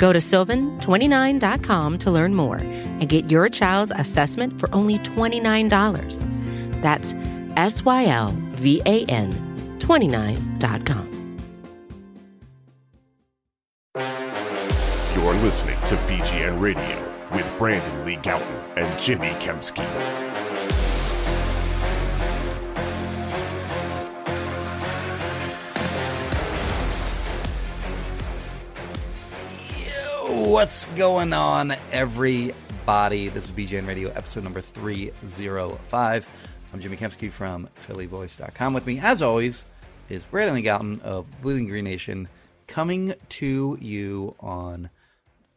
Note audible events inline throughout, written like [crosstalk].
Go to sylvan29.com to learn more and get your child's assessment for only $29. That's S Y L V A N 29.com. You're listening to BGN Radio with Brandon Lee Gowton and Jimmy Kempski. What's going on, everybody? This is BGN Radio, episode number 305. I'm Jimmy Kempski from PhillyVoice.com. With me, as always, is Brandon Gowton of Bleeding Green Nation, coming to you on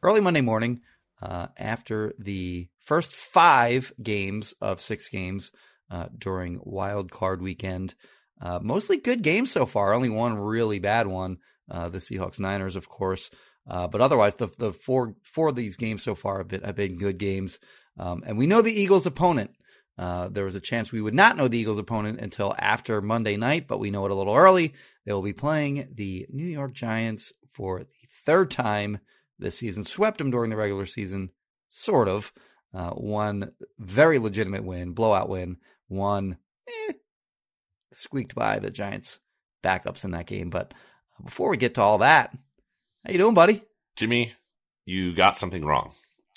early Monday morning uh, after the first five games of six games uh, during Wild Card Weekend. Uh, mostly good games so far. Only one really bad one. Uh, the Seahawks Niners, of course. Uh, but otherwise, the the four four of these games so far have been have been good games, um, and we know the Eagles' opponent. Uh, there was a chance we would not know the Eagles' opponent until after Monday night, but we know it a little early. They will be playing the New York Giants for the third time this season. Swept them during the regular season, sort of. Uh, one very legitimate win, blowout win. One eh, squeaked by the Giants' backups in that game. But before we get to all that, how you doing, buddy? Jimmy, you got something wrong.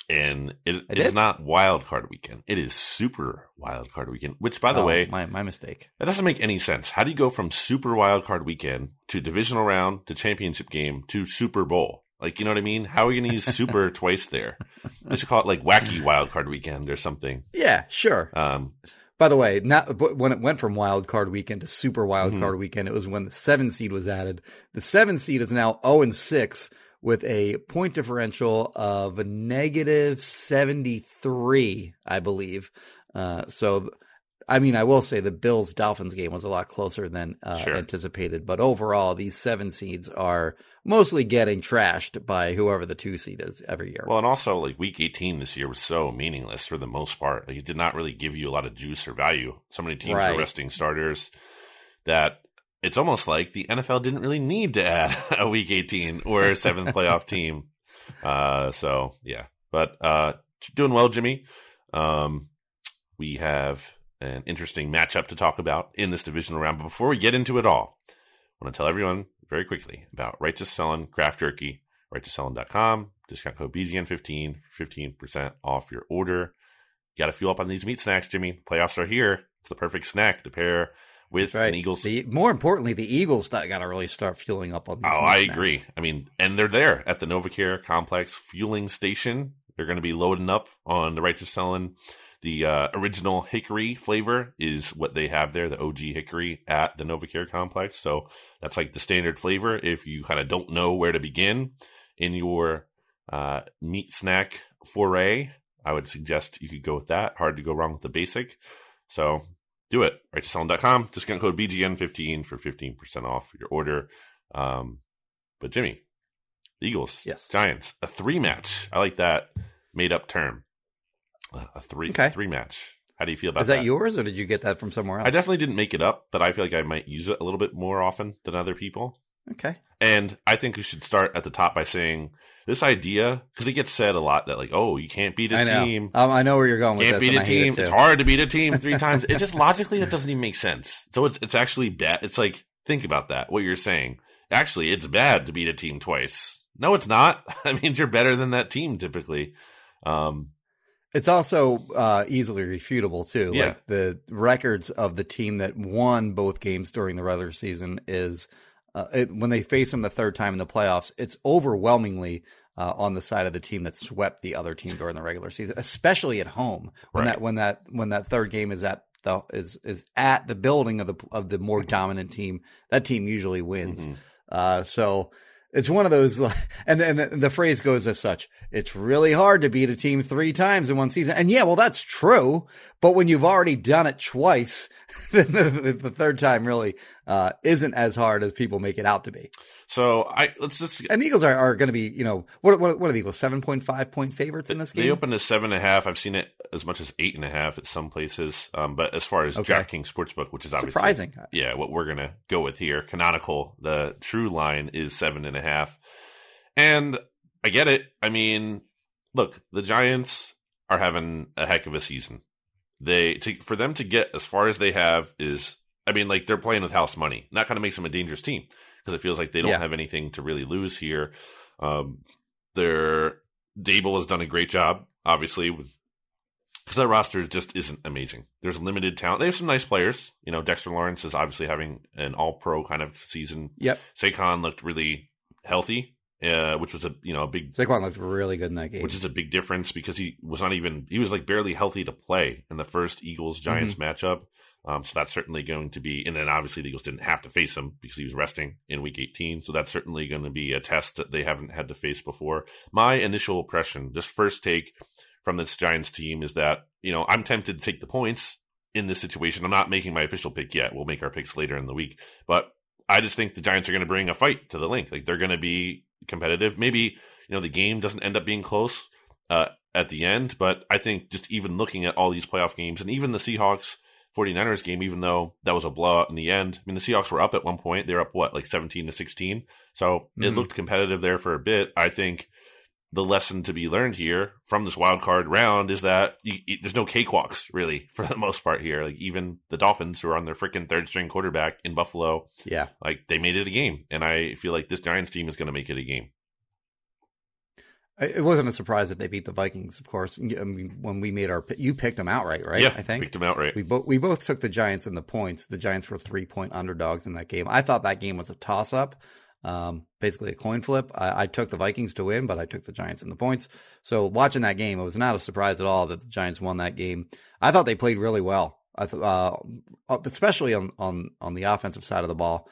And it I is did? not wild card weekend. It is super wild card weekend, which by the Oh, way, my my mistake. that doesn't make any sense. How do you go from super wild card weekend to divisional round to championship game to Super Bowl? Like, you know what I mean? How are we going to use super [laughs] twice there? They should call it like wacky wild card weekend or something. Yeah, sure. Um, By the way, not when it went from wild card weekend to super wild Mhm. card weekend, it was when the seven seed was added. The seven seed is now zero and six with a point differential of negative seventy three, I believe. Uh, so, I mean, I will say the Bills Dolphins game was a lot closer than uh, Sure. anticipated, but overall, these seven seeds are mostly getting trashed by whoever the two seed is every year. well, and also like week 18 this year was so meaningless for the most part. Like, it did not really give you a lot of juice or value. So many teams Right. were resting starters that it's almost like the NFL didn't really need to add [laughs] a week 18 or a seventh playoff [laughs] team. Uh, so yeah, but, uh, doing well, Jimmy. Um, we have an interesting matchup to talk about in this divisional round. But before we get into it all, I want to tell everyone very quickly about Righteous Felon Craft Jerky, righteousfelon.com, discount code BGN15 for 15% off your order. You got to fuel up on these meat snacks, Jimmy. Playoffs are here. It's the perfect snack to pair with right. an Eagles. The, more importantly, the Eagles got to really start fueling up on these. Oh, I snacks. agree. I mean, and they're there at the NovaCare Complex fueling station. They're going to be loading up on the Righteous Felon. The uh, original hickory flavor is what they have there, the OG hickory at the NovaCare Complex. So that's like the standard flavor. If you kind of don't know where to begin in your uh, meat snack foray, I would suggest you could go with that. Hard to go wrong with the basic. So do it. Right to RighteousFelon.com. Discount code BGN15 for 15% off your order. Um, but Jimmy, Eagles, Yes. Giants, a three match. I like that made up term. A three, Okay. three match. How do you feel about Is that yours, or did you get that from somewhere else? I definitely didn't make it up, but I feel like I might use it a little bit more often than other people. Okay. And I think we should start at the top by saying this idea, because it gets said a lot that like, oh, you can't beat a I know. team. Um, I know where you're going with Can't beat a team. it It's hard to beat a team three [laughs] times. It just logically that doesn't even make sense. So it's it's actually bad. It's like think about that. What you're saying. Actually, it's bad to beat a team twice. No, it's not. [laughs] That means you're better than that team typically. Um, It's also uh, easily refutable too. Yeah. Like the records of the team that won both games during the regular season is uh, it, when they face them the third time in the playoffs. It's overwhelmingly uh, on the side of the team that swept the other team during the regular season, especially at home when Right. that when that when that third game is at the is is at the building of the of the more dominant team. That team usually wins. mhm. Uh, so it's one of those, [laughs] and the, and the, phrase goes as such. It's really hard to beat a team three times in one season. And yeah, well, that's true. But when you've already done it twice, [laughs] then the, the third time really uh, isn't as hard as people make it out to be. So I let's just And the Eagles are, are going to be, you know, what, what, what are the Eagles? 7.5 point favorites in this game? They opened as seven and a half. I've seen it as much as eight and a half at some places. Um, but as far as Okay. DraftKings Sportsbook, which is obviously Surprising. yeah, what we're gonna go with here, canonical, the true line is seven and a half. And I get it. I mean, look, the Giants are having a heck of a season. They to, for them to get as far as they have is, I mean, like they're playing with house money. That kind of makes them a dangerous team because it feels like they don't Yeah. have anything to really lose here. Um, their Daboll has done a great job, obviously, because that roster just isn't amazing. There's limited talent. They have some nice players. You know, Dexter Lawrence is obviously having an All Pro kind of season. Yep. Saquon looked really healthy, uh, which was a you know a big Saquon looked really good in that game. which is a big difference because he was not even he was like barely healthy to play in the first Eagles Giants Mm-hmm. matchup. Um, so that's certainly going to be, and then obviously the Eagles didn't have to face him because he was resting in Week 18. So that's certainly going to be a test that they haven't had to face before. My initial impression, just first take from this Giants team, is that you know I'm tempted to take the points in this situation. I'm not making my official pick yet. We'll make our picks later in the week, but I just think the Giants are going to bring a fight to the link. Like they're going to be competitive. Maybe you know the game doesn't end up being close uh, at the end, but I think just even looking at all these playoff games and even the Seahawks 49ers game, even though that was a blowout in the end, I mean the Seahawks were up at one point. They were up what like 17 to 16, so it Mhm. looked competitive there for a bit. I think the lesson to be learned here from this wild card round is that you, you- there's no cakewalks really [laughs] for the most part here. Like even the Dolphins, who are on their freaking third string quarterback in Buffalo, yeah. like they made it a game, and I feel like this Giants team is going to make it a game. It wasn't a surprise that they beat the Vikings, of course. I mean, when we made our, you picked them outright, right? Yeah, I think picked them outright. we both we both took the Giants in the points. The Giants were three point underdogs in that game. I thought that game was a toss up, um, basically a coin flip. I, I took the Vikings to win, but I took the Giants in the points. So watching that game, it was not a surprise at all that the Giants won that game. I thought they played really well. I th- uh, especially on on on the offensive side of the ball.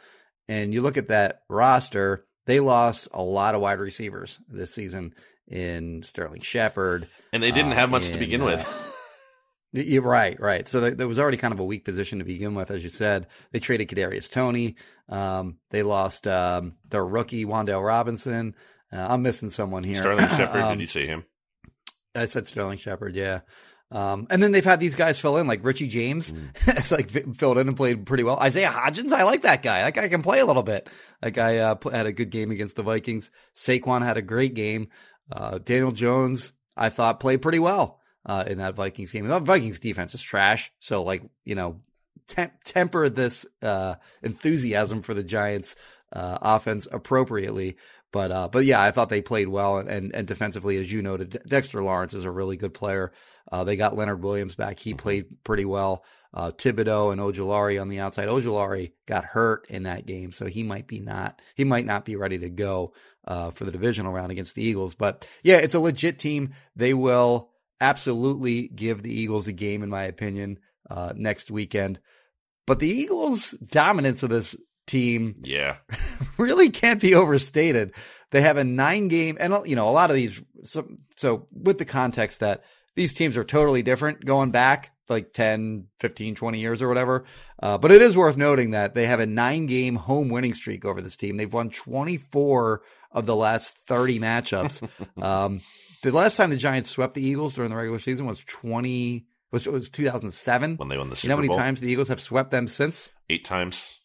And you look at that roster, they lost a lot of wide receivers this season in Sterling Shepard. and they didn't uh, have much to begin uh, [laughs] with. You're right, right. So there, there was already kind of a weak position to begin with, as you said. They traded Kadarius Toney. Um, they lost um, their rookie Wan'Dale Robinson. Uh, I'm missing someone here. Sterling Shepard, Um, did you see him? I said Sterling Shepard, yeah. Um, and then they've had these guys fill in, like Richie James. [laughs] it's like filled in and played pretty well. Isaiah Hodgins, I like that guy. That guy can play a little bit. That guy uh, had a good game against the Vikings. Saquon had a great game. Uh, Daniel Jones, I thought, played pretty well uh, in that Vikings game. The Vikings defense is trash. So, like, you know, temp- temper this uh, enthusiasm for the Giants uh, offense appropriately. But uh, but yeah, I thought they played well and, and, and defensively, as you noted, De- Dexter Lawrence is a really good player. Uh, they got Leonard Williams back; he played pretty well. Uh, Thibodeaux and Ojulari on the outside. Ojulari got hurt in that game, so he might be not he might not be ready to go uh, for the divisional round against the Eagles. But yeah, it's a legit team. They will absolutely give the Eagles a game, in my opinion, uh, next weekend. But the Eagles' dominance of this team Yeah. [laughs] really can't be overstated. They have a nine game, and you know, a lot of these. So, so with the context that these teams are totally different going back like 10, 15, 20 years or whatever. Uh, but it is worth noting that they have a nine game home winning streak over this team. They've won 24 of the last 30 matchups. [laughs] um, the last time the Giants swept the Eagles during the regular season was 20, was, was 2007. When they won the You Super know how many Bowl. times the Eagles have swept them since? Eight times.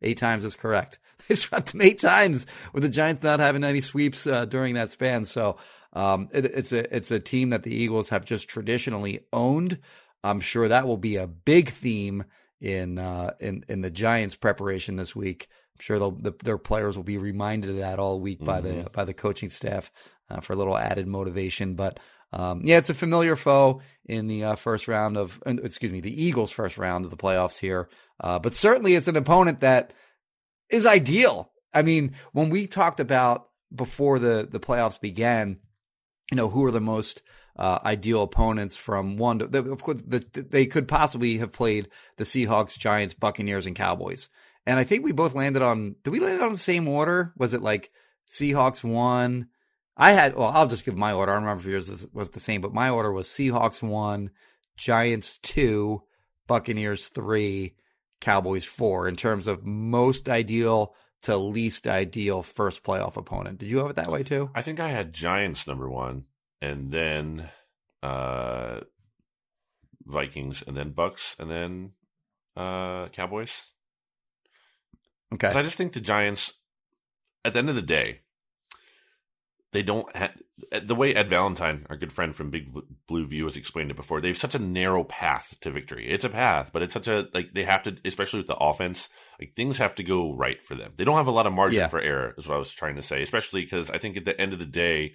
Eight times is correct. [laughs] They swept them eight times with the Giants not having any sweeps uh, during that span. So um, it, it's a it's a team that the Eagles have just traditionally owned. I'm sure that will be a big theme in uh, in in the Giants' preparation this week. I'm sure they'll, the, their players will be reminded of that all week by the by the coaching staff uh, for a little added motivation. But um, yeah, it's a familiar foe in the uh, first round of, excuse me, the Eagles' first round of the playoffs here. Uh, but certainly, it's an opponent that is ideal. I mean, when we talked about before the the playoffs began, you know, who are the most uh, ideal opponents from one to, of course, the, they could possibly have played the Seahawks, Giants, Buccaneers, and Cowboys. And I think we both landed on. Did we land on the same order? Was it like Seahawks one? I had. Well, I'll just give my order. I don't remember if yours was the same, but my order was Seahawks one, Giants two, Buccaneers three, Cowboys four. In terms of most ideal to least ideal first playoff opponent. Did you have it that way too? I think I had Giants number one, and then uh, Vikings, and then Bucks, and then uh, Cowboys. Okay. I just think the Giants, at the end of the day, they don't have the way Ed Valentine, our good friend from Big Blue View, has explained it before. They have such a narrow path to victory. It's a path, but it's such a like they have to, especially with the offense, like things have to go right for them. They don't have a lot of margin Yeah. for error, is what I was trying to say. Especially because I think at the end of the day,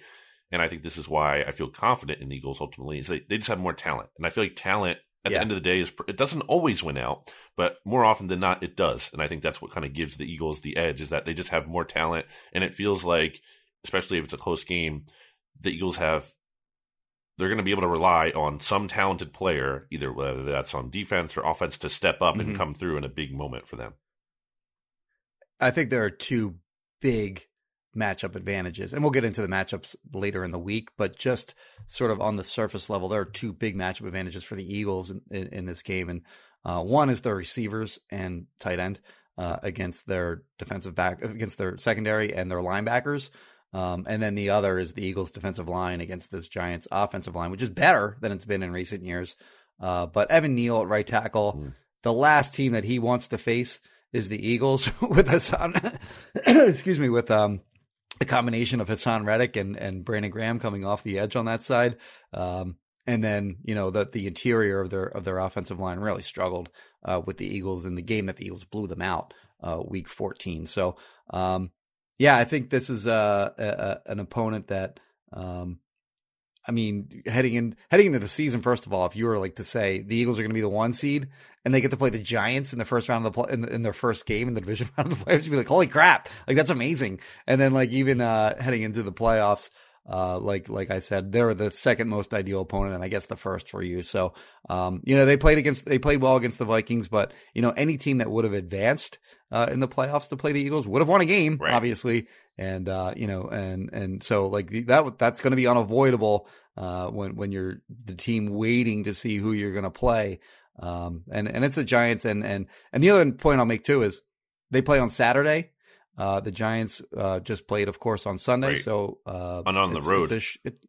and I think this is why I feel confident in the Eagles ultimately is they, they just have more talent, and I feel like talent at Yeah. the end of the day is it doesn't always win out, but more often than not it does, and I think that's what kind of gives the Eagles the edge is that they just have more talent, and it feels like, especially if it's a close game, the Eagles have they're going to be able to rely on some talented player, either whether that's on defense or offense, to step up Mhm. and come through in a big moment for them. I think there are two big matchup advantages, and we'll get into the matchups later in the week. But just sort of on the surface level, there are two big matchup advantages for the Eagles in, in, in this game, and uh, one is their receivers and tight end uh, against their defensive back against their secondary and their linebackers. Um, and then the other is the Eagles' defensive line against this Giants' offensive line, which is better than it's been in recent years. Uh, but Evan Neal at right tackle, Mm. the last team that he wants to face is the Eagles [laughs] with Haason. [coughs] excuse me, with um the combination of Haason Reddick and and Brandon Graham coming off the edge on that side. Um, and then you know the the interior of their of their offensive line really struggled uh, with the Eagles in the game that the Eagles blew them out uh, week 14. So um, yeah, I think this is uh, a, a, an opponent that um, I mean, heading in heading into the season, first of all, if you were like to say the Eagles are going to be the one seed and they get to play the Giants in the first round of the play, in, in their first game in the division [laughs] round of the playoffs, you'd be like, holy crap, like that's amazing. And then like even uh, heading into the playoffs, uh, like like I said, they're the second most ideal opponent, and I guess the first for you. So, um, you know, they played against they played well against the Vikings, but you know, any team that would have advanced uh, in the playoffs to play the Eagles would have won a game, Right. obviously. And uh, you know, and and so like that that's going to be unavoidable uh, when when you're the team waiting to see who you're going to play. Um, and and it's the Giants, and and and the other point I'll make too is they play on Saturday. Uh, the Giants uh, just played, of course, on Sunday. Right. So uh, And on the road. sh- it-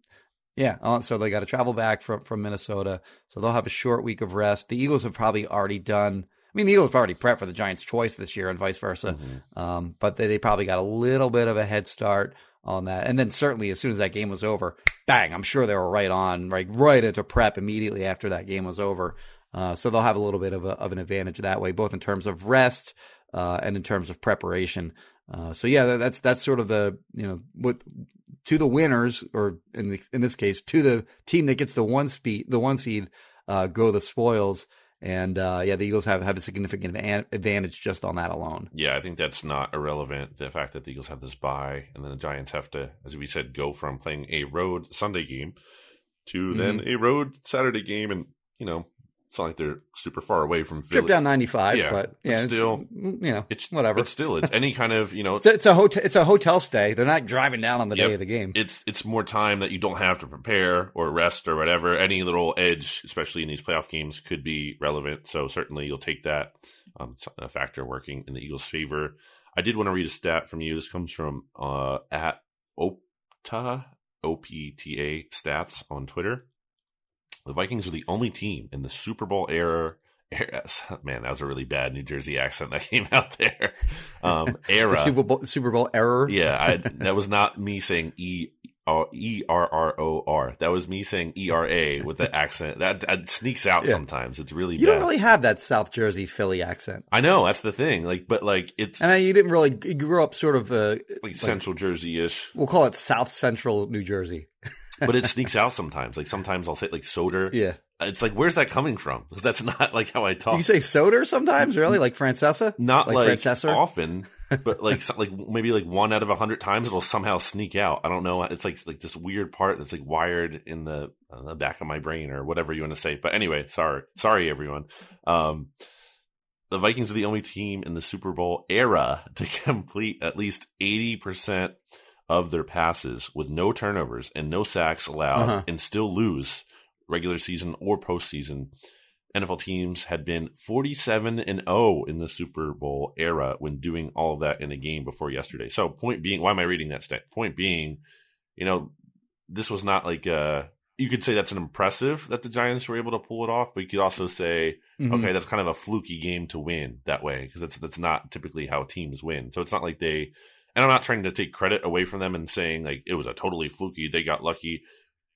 yeah, uh, so they got to travel back from from Minnesota. So they'll have a short week of rest. The Eagles have probably already done. I mean, the Eagles have already prepped for the Giants' choice this year, and vice versa. Mhm. Um, but they, they probably got a little bit of a head start on that. And then certainly as soon as that game was over, bang, I'm sure they were right on, right, right into prep immediately after that game was over. Uh, so they'll have a little bit of, a, of an advantage that way, both in terms of rest uh, and in terms of preparation. Uh, so yeah, that, that's that's sort of the you know what to the winners, or in the, in this case, to the team that gets the one speed, the one seed, uh, go the spoils. And uh, yeah, the Eagles have, have a significant advantage just on that alone. Yeah, I think that's not irrelevant. The fact that the Eagles have this bye, and then the Giants have to, as we said, go from playing a road Sunday game to then a road Saturday game, and you know, it's not like they're super far away from Philly. Trip down 95, Yeah, but yeah, it's, still- you know, It's whatever. But still, it's any kind of you know, It's a, it's a hotel. It's a hotel stay. They're not driving down on the Yep. day of the game. it's it's more time that you don't have to prepare or rest or whatever. Any little edge, especially in these playoff games, could be relevant. So certainly you'll take that. Um, a factor working in the Eagles' favor. I did want to read a stat from you. This comes from uh, at Opta O P T A stats on Twitter. The Vikings are the only team in the Super Bowl era. era [laughs] man, that was a really bad New Jersey accent that [laughs] came out there. Um, [laughs] era. The Super Bowl Super Bowl error. Yeah, I, that was not me saying E R E R R O R. That was me saying E R A with the accent. That, that sneaks out Yeah. sometimes. It's really you bad. don't really have that South Jersey Philly accent, I know that's the thing. Like, but like it's and you didn't really. You grew up sort of. Uh, like Central Jersey ish, we'll call it South Central New Jersey. But it sneaks out sometimes. Like sometimes I'll say like soda. Yeah. It's like where's that coming from? Because [laughs] that's not like how I Do talk. you say soda sometimes? Really, like Francesa? not like like, Francesor? often, [laughs] but like so- like maybe like one out of a hundred times it'll somehow sneak out. I don't know. It's like like this weird part that's like wired in the, uh, the back of my brain or whatever you want to say. But anyway, sorry, sorry everyone. Um, the Vikings are the only team in the Super Bowl era [laughs] to complete at least 80% of their passes with no turnovers and no sacks allowed Uh-huh. and still lose regular season or postseason. NFL teams had been 47 and 0 in the Super Bowl era when doing all of that in a game before yesterday. So, point being, why am I reading that stat? Point being, you know, this was not like uh you could say that's an impressive that the Giants were able to pull it off, but you could also say, Mhm. okay, that's kind of a fluky game to win that way because that's that's not typically how teams win. So it's not like they. And I'm not trying to take credit away from them and saying like it was a totally fluky. They got lucky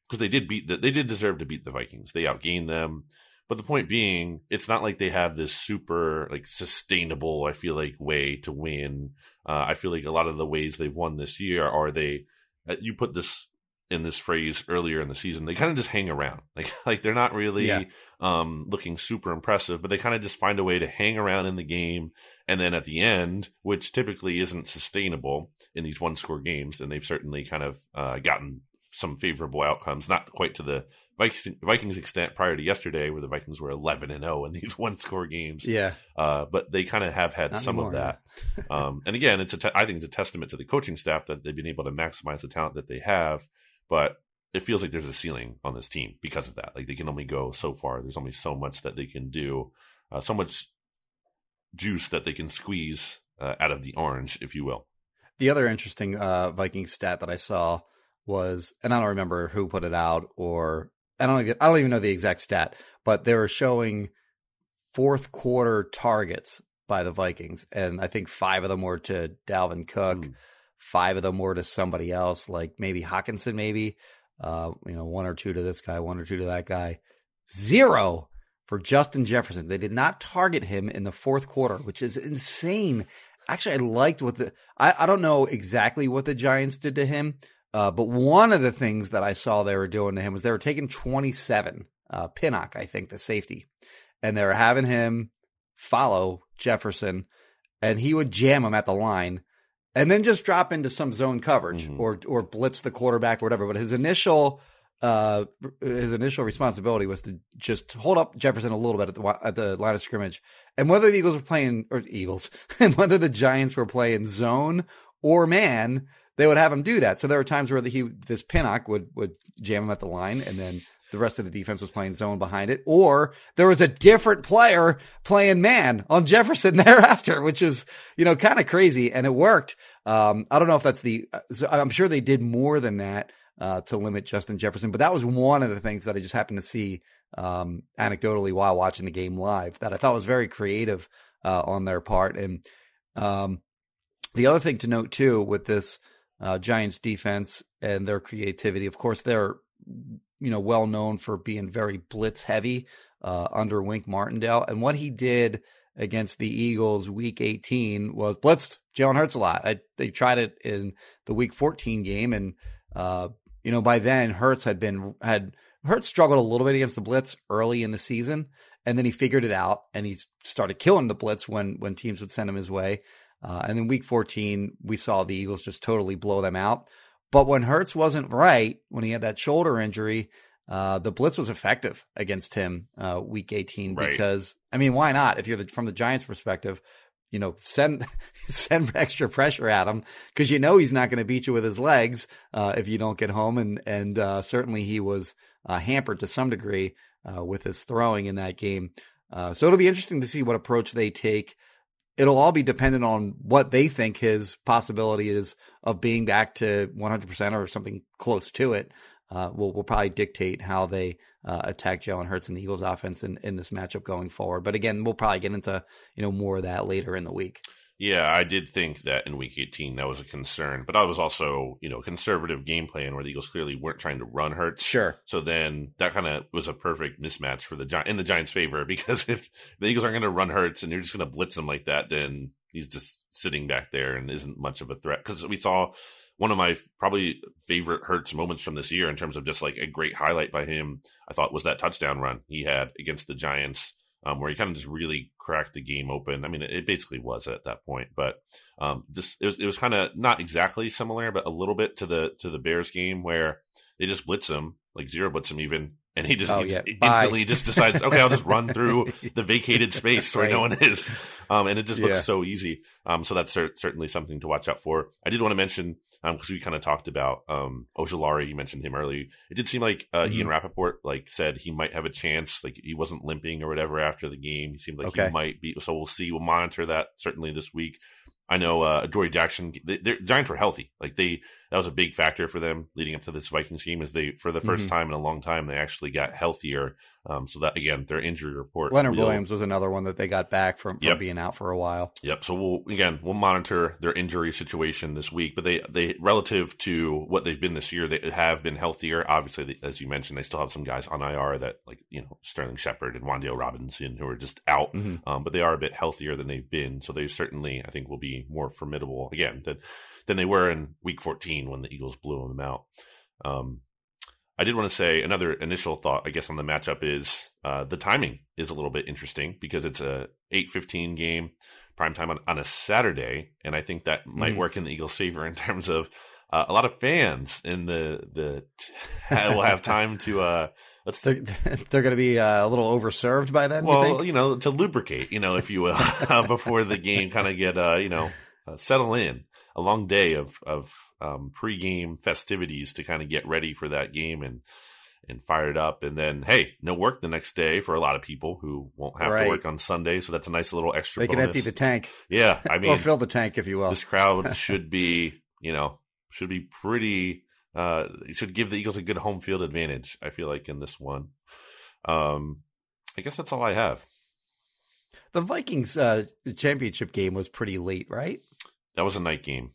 because they did beat the, they did deserve to beat the Vikings. They outgained them. But the point being, it's not like they have this super like sustainable. I feel like way to win. Uh, I feel like a lot of the ways they've won this year are they. uh, You put this in this phrase earlier in the season. They kind of just hang around. [laughs] Like like they're not really Yeah. um, looking super impressive, but they kind of just find a way to hang around in the game. And then at the end, which typically isn't sustainable in these one score games, and they've certainly kind of uh, gotten some favorable outcomes, not quite to the Vikings, Vikings extent prior to yesterday, where the Vikings were 11 and 0 in these [laughs] one score games. Yeah. Uh, but they kind of have had Not some anymore, of that. [laughs] um, and again, it's a te- I think it's a testament to the coaching staff that they've been able to maximize the talent that they have. But it feels like there's a ceiling on this team because of that. Like they can only go so far. There's only so much that they can do, uh, so much juice that they can squeeze uh, out of the orange, if you will. The other interesting uh, Viking stat that I saw was, and I don't remember who put it out, or I don't, even- I don't even know the exact stat, but they were showing fourth quarter targets by the Vikings, and I think five of them were to Dalvin Cook, Mm. Five of them were to somebody else, like maybe Hockenson, maybe, uh, you know, one or two to this guy, one or two to that guy, zero for Justin Jefferson. They did not target him in the fourth quarter, which is insane. Actually, I liked what the I, I don't know exactly what the Giants did to him, uh, but one of the things that I saw they were doing to him was they were taking 27, uh, Pinnock, I think, the safety, and they were having him follow Jefferson, and he would jam him at the line, and then just drop into some zone coverage Mhm. or or blitz the quarterback or whatever. But his initial uh his initial responsibility was to just hold up Jefferson a little bit at the at the line of scrimmage. And whether the Eagles were playing or Eagles [laughs] and whether the Giants were playing zone or man, they would have him do that. So there were times where the, he this Pinnock would would jam him at the line and then the rest of the defense was playing zone behind it, or there was a different player playing man on Jefferson [laughs] thereafter, which is, you know, kind of crazy. And it worked. Um, I don't know if that's the, I'm sure they did more than that, uh, to limit Justin Jefferson, but that was one of the things that I just happened to see, um, anecdotally while watching the game live that I thought was very creative, uh, on their part. And, um, the other thing to note too with this, uh, Giants defense and their creativity, of course, they're, you know, well known for being very blitz heavy, uh, under Wink Martindale. And what he did against the Eagles week 18 was blitzed Jalen Hurts a lot. I, they tried it in the week 14 game. And, uh, you know, by then Hurts had been, had, Hurts struggled a little bit against the blitz early in the season. And then he figured it out and he started killing the blitz when, when teams would send him his way. Uh, and then week 14, we saw the Eagles just totally blow them out. But when Hurts wasn't right, when he had that shoulder injury, uh, the blitz was effective against him uh, week 18 Right. because I mean, why not? If you're the, from the Giants' perspective, you know, send [laughs] send extra pressure at him because you know he's not going to beat you with his legs uh, if you don't get home, and and uh, certainly he was uh, hampered to some degree uh, with his throwing in that game. Uh, so it'll be interesting to see what approach they take. It'll all be dependent on what they think his possibility is of being back to 100% or something close to it. Uh, will will probably dictate how they uh, attack Jalen Hurts and the Eagles offense in, in this matchup going forward. But again, we'll probably get into you know more of that later in the week. Yeah, I did think that in week 18 that was a concern, but I was also, you know, conservative game plan where the Eagles clearly weren't trying to run Hurts. Sure. So then that kind of was a perfect mismatch for the Gi- in the Giants' favor [laughs] because if the Eagles aren't going to run Hurts and you're just going to blitz him like that, then he's just sitting back there and isn't much of a threat. Because we saw one of my probably favorite Hurts moments from this year in terms of just like a great highlight by him. I thought was that touchdown run he had against the Giants. Um, where he kind of just really cracked the game open. I mean, it, basically was at that point, but um, just it was it was kind of not exactly similar, but a little bit to the to the Bears game where they just blitz him like zero blitz him even, and he just, Oh, yeah. Bye. instantly just decides, okay, I'll just [laughs] run through the vacated space where no one is, um, and it just Yeah. looks so easy. Um, so that's cer- certainly something to watch out for. I did want to mention because we kind of talked about um, Ojulari. You mentioned him earlier. It did seem like uh, Mhm. Ian Rapoport like said he might have a chance. Like he wasn't limping or whatever after the game. He seemed like Okay. he might be. So we'll see. We'll monitor that certainly this week. I know uh, Jory Jackson. The Giants were healthy. Like they, that was a big factor for them leading up to this Vikings game. Is they for the 1st Mhm. time in a long time they actually got healthier. Um, so that again, their injury report. Leonard will- Williams was another one that they got back from, from Yep. being out for a while. Yep. So we'll again we'll monitor their injury situation this week, but they they relative to what they've been this year, they have been healthier. Obviously, as you mentioned, they still have some guys on IR that like you know Sterling Shepard and Wan'Dale Robinson who are just out, Mhm. um, but they are a bit healthier than they've been. So they certainly I think will be more formidable again than than they were in Week 14 when the Eagles blew them out. Um, I did want to say another initial thought, I guess, on the matchup is uh, the timing is a little bit interesting because it's a eight fifteen game, prime time on, on a Saturday, and I think that might Mhm. work in the Eagles' favor in terms of uh, a lot of fans in the the [laughs] will have time to uh, let's They're, [laughs] they're going to be uh, a little overserved by then. you well, think? you, know, to lubricate, you know, if you will, [laughs] before the game kind of get, uh, you know, uh, settle in. A long day of of um, pregame festivities to kind of get ready for that game and and fire it up, and then hey, no work the next day for a lot of people who won't have Right. to work on Sunday, so that's a nice little extra. they can bonus. empty the tank Yeah, I [laughs] mean, or fill the tank, if you will. this crowd [laughs] should be, you know, should be pretty. Uh, should give the Eagles a good home field advantage. I feel like in this one. Um, I guess that's all I have. The Vikings uh, championship game was pretty late, right? That was a night game,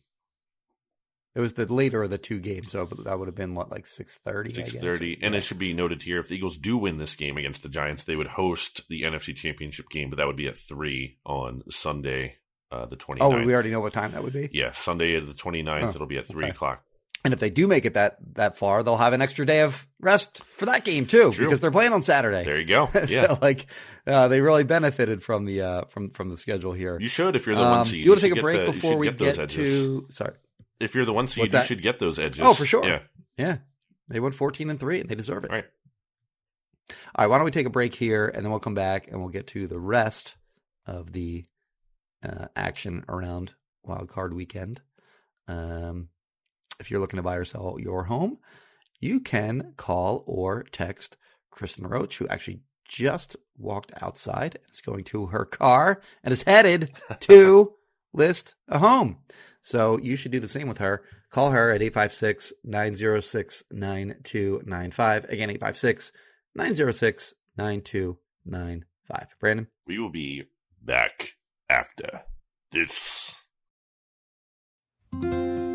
It was the later of the two games, so that would have been what, like six thirty? six thirty. And it should be noted here: if the Eagles do win this game against the Giants, they would host the NFC Championship game, but that would be at three on Sunday, uh, the 29th. Oh, we already know what time that would be. Yeah, Sunday the 29th. Oh, it'll be at three okay. o'clock. And if they do make it that that far, they'll have an extra day of rest for that game too, True. because they're playing on Saturday. There you go. [laughs] Yeah, so like, uh, they really benefited from the uh, from from the schedule here. you should if you're the Um, one do seed. you want to take a break the- before we get those get edges. to? Sorry. If you're the one seed, you should get those edges. Oh, for sure. Yeah. Yeah, they went fourteen and three, and they deserve it. Right. All right, why don't we take a break here, and then we'll come back and we'll get to the rest of the uh, action around Wild Card Weekend. Um, if you're looking to buy or sell your home, you can call or text Kristen Roach, who actually just walked outside and is going to her car and is headed [laughs] to list a home. So you should do the same with her. Call her at 856 906 9295. Again, 856 906 9295. Brandon? We will be back after this.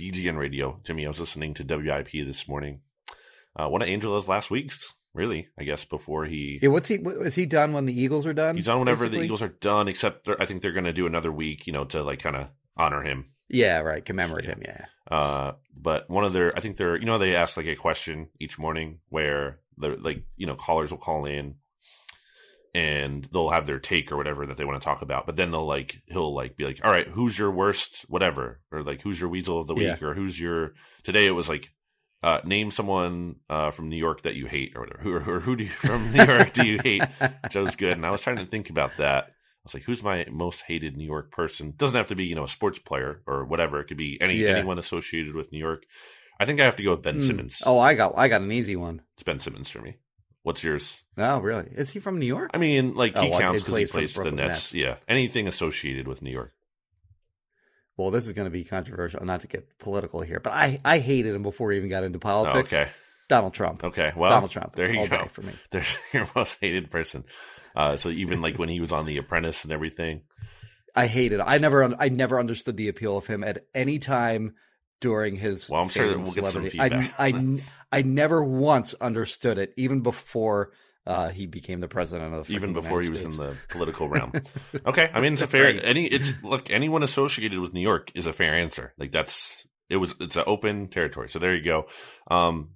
BGN Radio. Jimmy, I was listening to WIP this morning. Uh, one of Angelo's last weeks, really, I guess, before he. Yeah, what's he? Is he done when the Eagles are done? He's done whenever basically? the Eagles are done, except I think they're going to do another week, you know, to like kind of honor him. Yeah, right. Commemorate Yeah. him. Yeah. Uh, but one of their, I think they're, you know, they ask like a question each morning where the like, you know, callers will call in and they'll have their take or whatever that they want to talk about. But then they'll like, he'll like be like, all right, who's your worst, whatever, or like, who's your weasel of the week, or who's your, today it was like, uh, name someone uh, from New York that you hate or whatever. Who [laughs] or, or who do you, from New York do you hate? Which was good. And I was trying to think about that. I was like, who's my most hated New York person? Doesn't have to be, you know, a sports player or whatever. It could be any Yeah. anyone associated with New York. I think I have to go with Ben Hmm. Simmons. Oh, I got I got an easy one. It's Ben Simmons for me. What's yours? Oh, really? Is he from New York? I mean, like he Oh, counts because he plays for the the Nets. Nets. Yeah, anything associated with New York. Well, this is going to be controversial. Not to get political here, but I I hated him before he even got into politics. Oh, okay, Donald Trump. okay. Well, Donald Trump. There you go. for me. [laughs] There's your most hated person. Uh, so even like when he was on The Apprentice and everything. I hated. I never. I never understood the appeal of him at any time during his. Well, I'm sure that we'll get some feedback. I, I, I never once understood it, even before uh, he became the president of the. even before he United was States. in the [laughs] political realm. okay, I mean it's a fair Right. any it's look anyone associated with New York is a fair answer. Like that's it was it's an open territory. So there you go. Um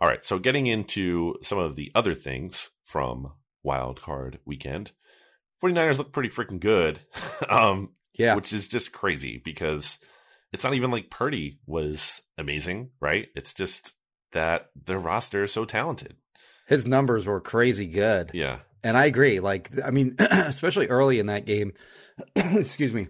all right, so getting into some of the other things from Wild Card Weekend. 49ers look pretty freaking good. [laughs] um Yeah, which is just crazy because it's not even like Purdy was amazing, right? It's just that their roster is so talented. his numbers were crazy good. Yeah. And I agree. Like, I mean, [clears throat] especially early in that game, [clears throat] excuse me,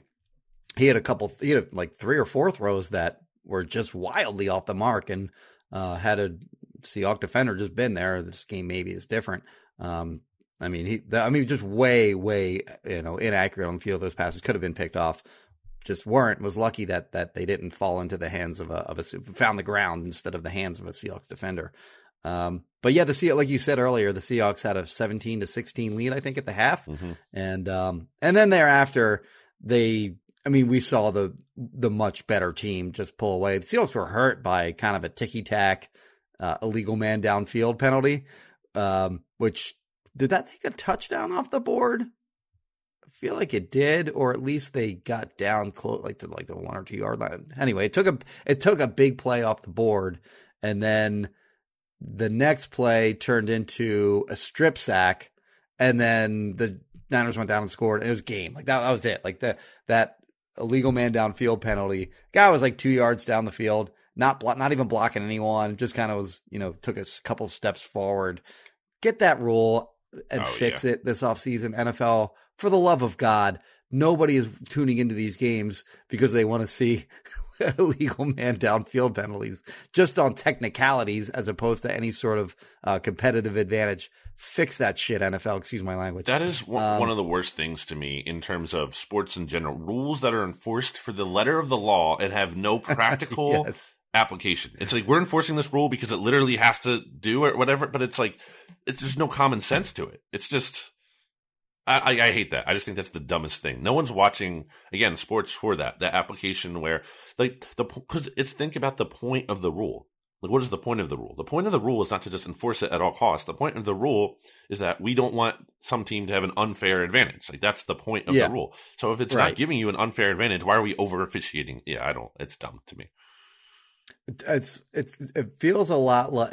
he had a couple, he had like three or four throws that were just wildly off the mark. And uh, had a Seahawk defender just been there, this game maybe is different. Um, I mean, he, the, I mean, just way, way, you know, inaccurate on the field. Of those passes could have been picked off, just weren't. Was lucky that that they didn't fall into the hands of a of a found the ground instead of the hands of a Seahawks defender. Um, but yeah, the Seahawks, like you said earlier, the Seahawks had a 17 to 16 lead, I think, at the half, Mhm. and um, and then thereafter they, I mean, we saw the the much better team just pull away. The Seahawks were hurt by kind of a ticky tack, uh, illegal man downfield penalty, um, which did that take a touchdown off the board? Feel like it did, or at least they got down close, like to like the one or two yard line. Anyway, it took a it took a big play off the board, and then the next play turned into a strip sack, and then the Niners went down and scored. And it was game. Like that, that was it. Like the that illegal man downfield penalty. Guy was like two yards down the field, not blo- not even blocking anyone. Just kind of was, you know, took a couple steps forward. Get that rule and Oh, fix it this offseason. NFL, for the love of God, nobody is tuning into these games because they want to see [laughs] illegal man downfield penalties just on technicalities as opposed to any sort of uh, competitive advantage. Fix that shit, NFL. Excuse my language. That is one, Um, one of the worst things to me in terms of sports in general. Rules that are enforced for the letter of the law and have no [laughs] practical yes. application. It's like we're enforcing this rule because it literally has to do or whatever. But it's like it's there's no common sense to it. It's just I, I, hate that. I just think that's the dumbest thing. No one's watching again sports for that. That application where like the because it's think about the point of the rule. Like, what is the point of the rule? The point of the rule is not to just enforce it at all costs. The point of the rule is that we don't want some team to have an unfair advantage. Like, that's the point of Yeah. the rule. So if it's Right. not giving you an unfair advantage, why are we over officiating? Yeah, I don't. It's dumb to me. it's it's it feels a lot like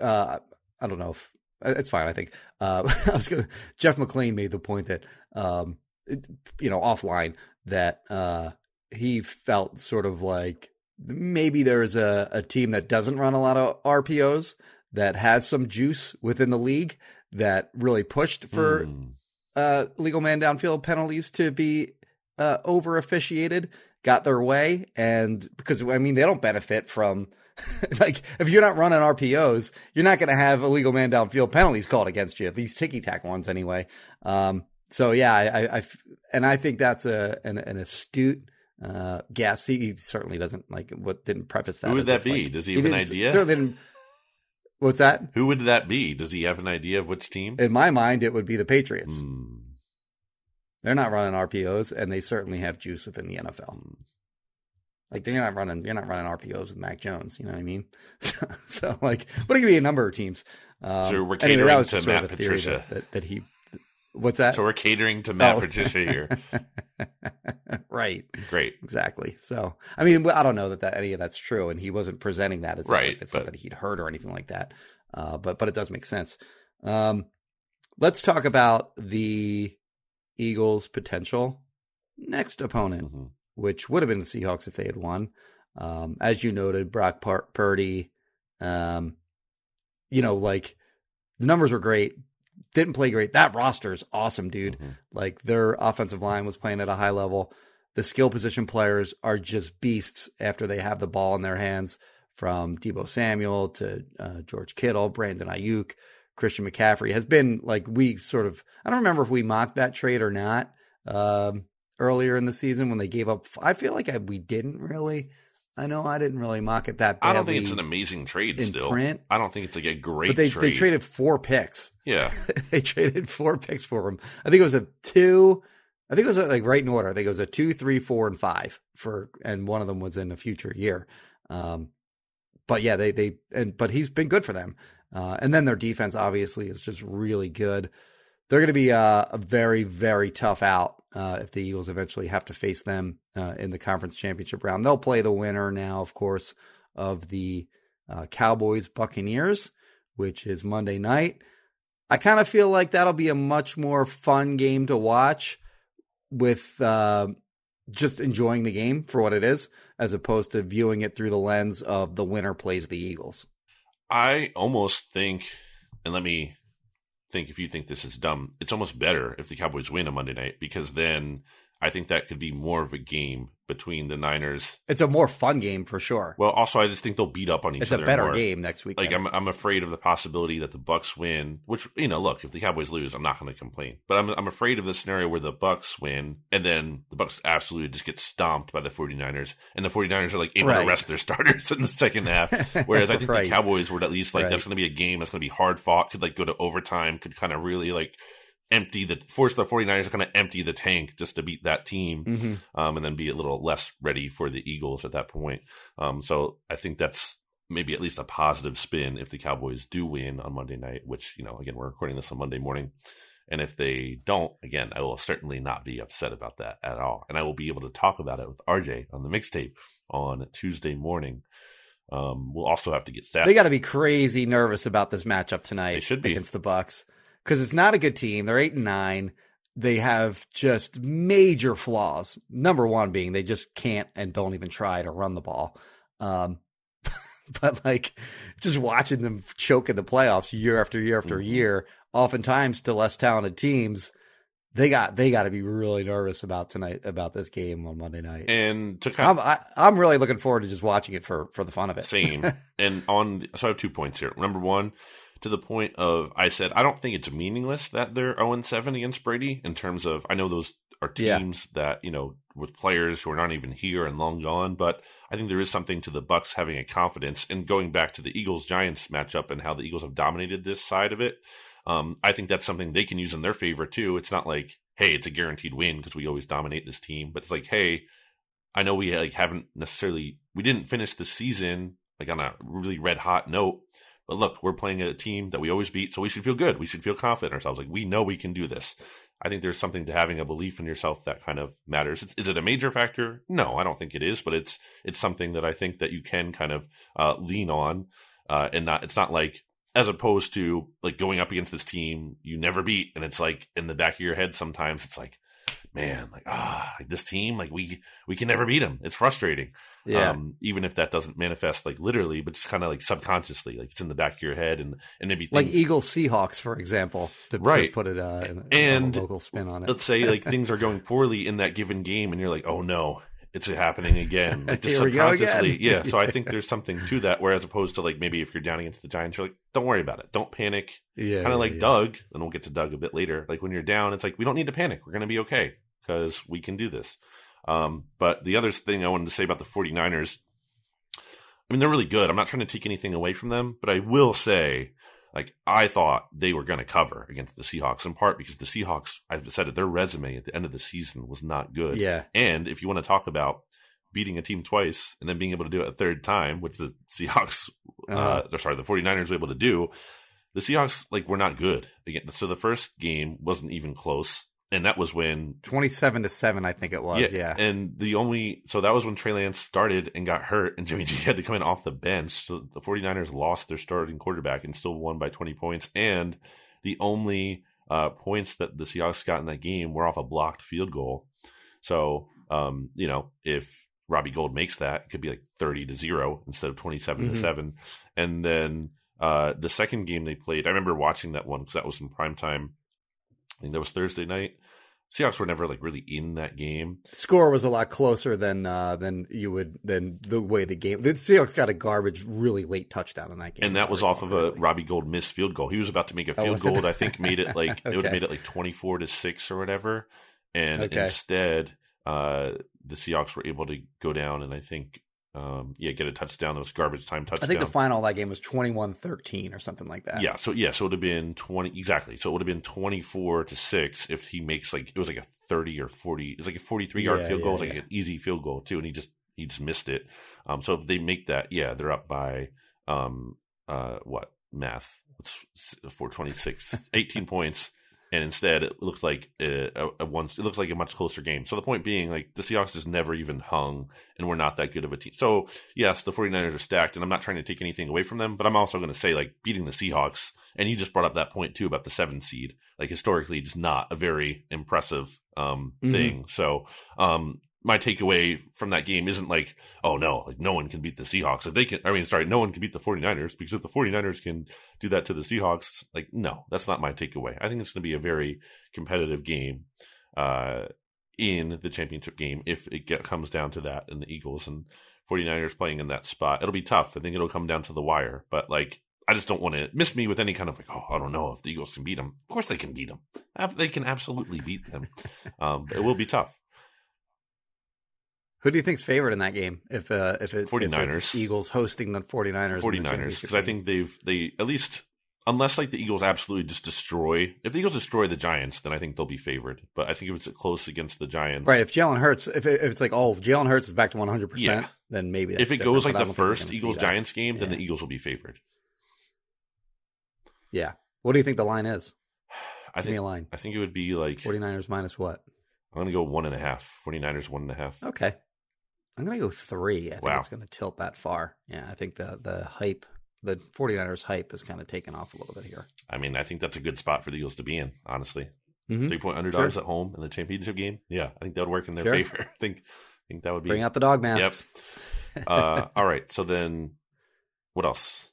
uh I don't know if it's fine. I think uh, [laughs] I was gonna. Jeff McLane made the point that um it- you know offline that uh he felt sort of like maybe there's a a team that doesn't run a lot of RPOs that has some juice within the league that really pushed for Hmm. uh, legal man downfield penalties to be uh, over officiated got their way. And because, I mean, they don't benefit from, [laughs] like, if you're not running RPOs, you're not going to have illegal man downfield penalties called against you, these ticky tack ones anyway. Um, so yeah, I, I, and I think that's a, an, an astute, uh, guess. He, he certainly doesn't like what didn't preface that. Who would that if, be? like- Does he have an idea? Certainly didn't. What's that? Who would that be? Does he have an idea of which team? In my mind, it would be the Patriots. Hmm. They're not running RPOs, and they certainly have juice within the NFL. Like you're not running, you're not running RPOs with Mac Jones. You know what I mean? [laughs] So, so like, but it could be a number of teams. Um, So we're anyway, that catering was to just sort of Matt Patricia. That, that, that he. What's that? So we're catering to Matt Oh. Patricia here. [laughs] right. Great. Exactly. So, I mean, I don't know that, that any of that's true, and he wasn't presenting that as Right, like it's but- something he'd heard or anything like that. Uh, but but it does make sense. Um, let's talk about the Eagles' potential next opponent, Mhm. Which would have been the Seahawks if they had won. Um, as you noted, Brock Pur- Purdy, um, you know, like the numbers were great. Didn't play great. That roster is awesome, dude. Mhm. Like their offensive line was playing at a high level. The skill position players are just beasts after they have the ball in their hands. From Deebo Samuel to uh, George Kittle, Brandon Aiyuk, Christian McCaffrey has been like we sort of. I don't remember if we mocked that trade or not um, earlier in the season when they gave up. I feel like I, we didn't really. I know I didn't really mock it that. I don't think it's an amazing trade still. print. I don't think it's like a great But they trade. they traded four picks. Yeah. [laughs] they traded four picks for him. I think it was a two. I think it was uh, like right in order. I think it was a two, three, four, and five for, and one of them was in a future year. Um, but yeah, they they and but he's been good for them. Uh, and then their defense obviously is just really good. They're going to be uh, a very very tough out uh, if the Eagles eventually have to face them uh, in the conference championship round. They'll play the winner now, of course, of the uh, Cowboys Buccaneers, which is Monday night. I kind of feel like that'll be a much more fun game to watch with uh, just enjoying the game for what it is, as opposed to viewing it through the lens of the winner plays the Eagles. I almost think, and let me think if you think this is dumb, it's almost better if the Cowboys win on Monday night because then I think that could be more of a game between the Niners. It's a more fun game for sure. Well, also I just think they'll beat up on each other. it's a better more. game next week. Like I'm, I'm afraid of the possibility that the Bucks win. Which you know, look, if the Cowboys lose, I'm not going to complain. But I'm, I'm afraid of the scenario where the Bucks win, and then the Bucks absolutely just get stomped by the 49ers, and the 49ers are like able Right. to rest their starters [laughs] in the second half. [laughs] Whereas I think Right. the Cowboys would at least like Right. that's going to be a game that's going to be hard fought. Could like go to overtime. Could kind of really like empty the force the 49ers to kind of empty the tank just to beat that team hmm um, and then be a little less ready for the Eagles at that point. Um, so I think that's maybe at least a positive spin if the Cowboys do win on Monday night, which, you know, again, we're recording this on Monday morning. And if they don't, again, I will certainly not be upset about that at all. And I will be able to talk about it with RJ on the mixtape on Tuesday morning. Um, we'll also have to get stats. They got to be crazy nervous about this matchup tonight. They should be. against the Bucks because it's not a good team. They're eight and nine. They have just major flaws. Number one being they just can't and don't even try to run the ball. Um, [laughs] but like just watching them choke in the playoffs year after year after Mhm. year, oftentimes to less talented teams, they got they got to be really nervous about tonight about this game on Monday night. and to kind I'm I'm really looking forward to just watching it for for the fun of it. Same. [laughs] and on, so I have two points here. Number one, to the point of, I said, I don't think it's meaningless that they're 0 7 against Brady in terms of, I know those are Yeah. teams that, you know, with players who are not even here and long gone, but I think there is something to the Bucks having a confidence and going back to the Eagles Giants matchup and how the Eagles have dominated this side of it. Um, I think that's something they can use in their favor too. It's not like, hey, it's a guaranteed win because we always dominate this team, but it's like, hey, I know we like haven't necessarily we didn't finish the season like on a really red hot note, but look, we're playing a team that we always beat, so we should feel good. We should feel confident in ourselves. Like we know we can do this. I think there's something to having a belief in yourself that kind of matters. It's, is it a major factor? No, I don't think it is, but it's it's something that I think that you can kind of uh, lean on, uh, and not. It's not like as opposed to like going up against this team you never beat, and it's like in the back of your head sometimes it's like, man, like ah, like this team, like we we can never beat them. It's frustrating. Yeah. Um, even if that doesn't manifest like literally, but just kind of like subconsciously, like it's in the back of your head and and maybe like things, Eagles Seahawks, for example, to, to Right. put it uh, in, And a local spin on it. let's say like things are going poorly in that given game, and you're like, oh no, it's happening again. [laughs] Like just Here we go again. subconsciously, yeah. So I think [laughs] there's something to that. Whereas opposed to like maybe if you're down against the Giants, you're like, don't worry about it, don't panic. yeah, kind of yeah, like yeah. Doug, and we'll get to Doug a bit later. Like when you're down, it's like we don't need to panic. We're going to be okay because we can do this. Um, but the other thing I wanted to say about the 49ers, I mean, they're really good. I'm not trying to take anything away from them, but I will say, like, I thought they were going to cover against the Seahawks in part because the Seahawks, I've said it, their resume at the end of the season was not good. Yeah, And if you want to talk about beating a team twice and then being able to do it a third time, which the Seahawks, uh, Uh-huh. uh, sorry, the 49ers were able to do. The Seahawks, like, were not good. Again, so the first game wasn't even close. And that was when Twenty-seven to seven, I think it was. Yeah. And the only so that was when Trey Lance started and got hurt, and Jimmy G [laughs] had to come in off the bench. So the 49ers lost their starting quarterback and still won by 20 points. And the only uh, points that the Seahawks got in that game were off a blocked field goal. So, um, you know, if Robbie Gould makes that, it could be like 30 to 0 instead of 27 Mhm. to 7. And then uh, the second game they played, I remember watching that one because that was in prime time. I think that was Thursday night. Seahawks were never like really in that game. Score was a lot closer than uh, than you would than the way the game. The Seahawks got a garbage, really late touchdown in that game. and that was off of a Robbie Gould missed field goal. He was about to make a Oh, field it? goal that I think made it like [laughs] it would have made it like twenty four to six or whatever. And Okay. instead, uh, the Seahawks were able to go down and I think um, yeah get a touchdown. Was garbage time touchdown. I think the final of that game was 21-13 or something like that. yeah, so yeah, so it would have been twenty exactly. So it would have been twenty four to six if he makes like it was like a thirty or forty. It was like a forty three yard Yeah, field goal. It was like yeah. an easy field goal too, and he just he just missed it. Um, so if they make that, yeah, they're up by um uh what math? It's four twenty six, 18 points. And instead, it looks like a, a, once. It looks like a much closer game. So the point being, like the Seahawks just never even hung, and we're not that good of a team. So yes, the 49ers are stacked, and I'm not trying to take anything away from them, but I'm also going to say like beating the Seahawks, and you just brought up that point too about the seven seed. Like historically, just not a very impressive um, Mhm. thing. So um, my takeaway from that game isn't like, oh no, like no one can beat the Seahawks. If they can, I mean, sorry, no one can beat the 49ers because if the 49ers can do that to the Seahawks, like no, that's not my takeaway. I think it's going to be a very competitive game. Uh, in the championship game if it get, comes down to that and the Eagles and 49ers playing in that spot. It'll be tough. I think it'll come down to the wire, but like I just don't want to miss me with any kind of like, oh, I don't know if the Eagles can beat them. Of course they can beat them. They can absolutely beat them. [laughs] Um, but it will be tough. Who do you think's favorite in that game? If uh, if, it, 49ers. it's Eagles hosting the 49ers. in the 49ers because I think they've they at least unless like the Eagles absolutely just destroy if the Eagles destroy the Giants then I think they'll be favored. But I think if it's close against the Giants, Right, if Jalen Hurts, if, it, if it's like, oh, Jalen Hurts is back to one hundred percent, then maybe that's if it goes like the don't think we're first Eagles. Giants game, then Yeah. the Eagles will be favored. Yeah. What do you think the line is? I Give me think a line. I think it would be like 49ers minus what? I'm gonna go one and a half. 49ers one and a half. Okay. I'm going to go three. I think Wow. it's going to tilt that far. Yeah, I think the the hype, the 49ers hype has kind of taken off a little bit here. I mean, I think that's a good spot for the Eagles to be in, honestly. Mhm. Three point underdogs Sure. at home in the championship game. Yeah, I think that would work in their Sure. favor. [laughs] I think I think that would be Bring out the dog masks. uh, [laughs] all right. So then what else?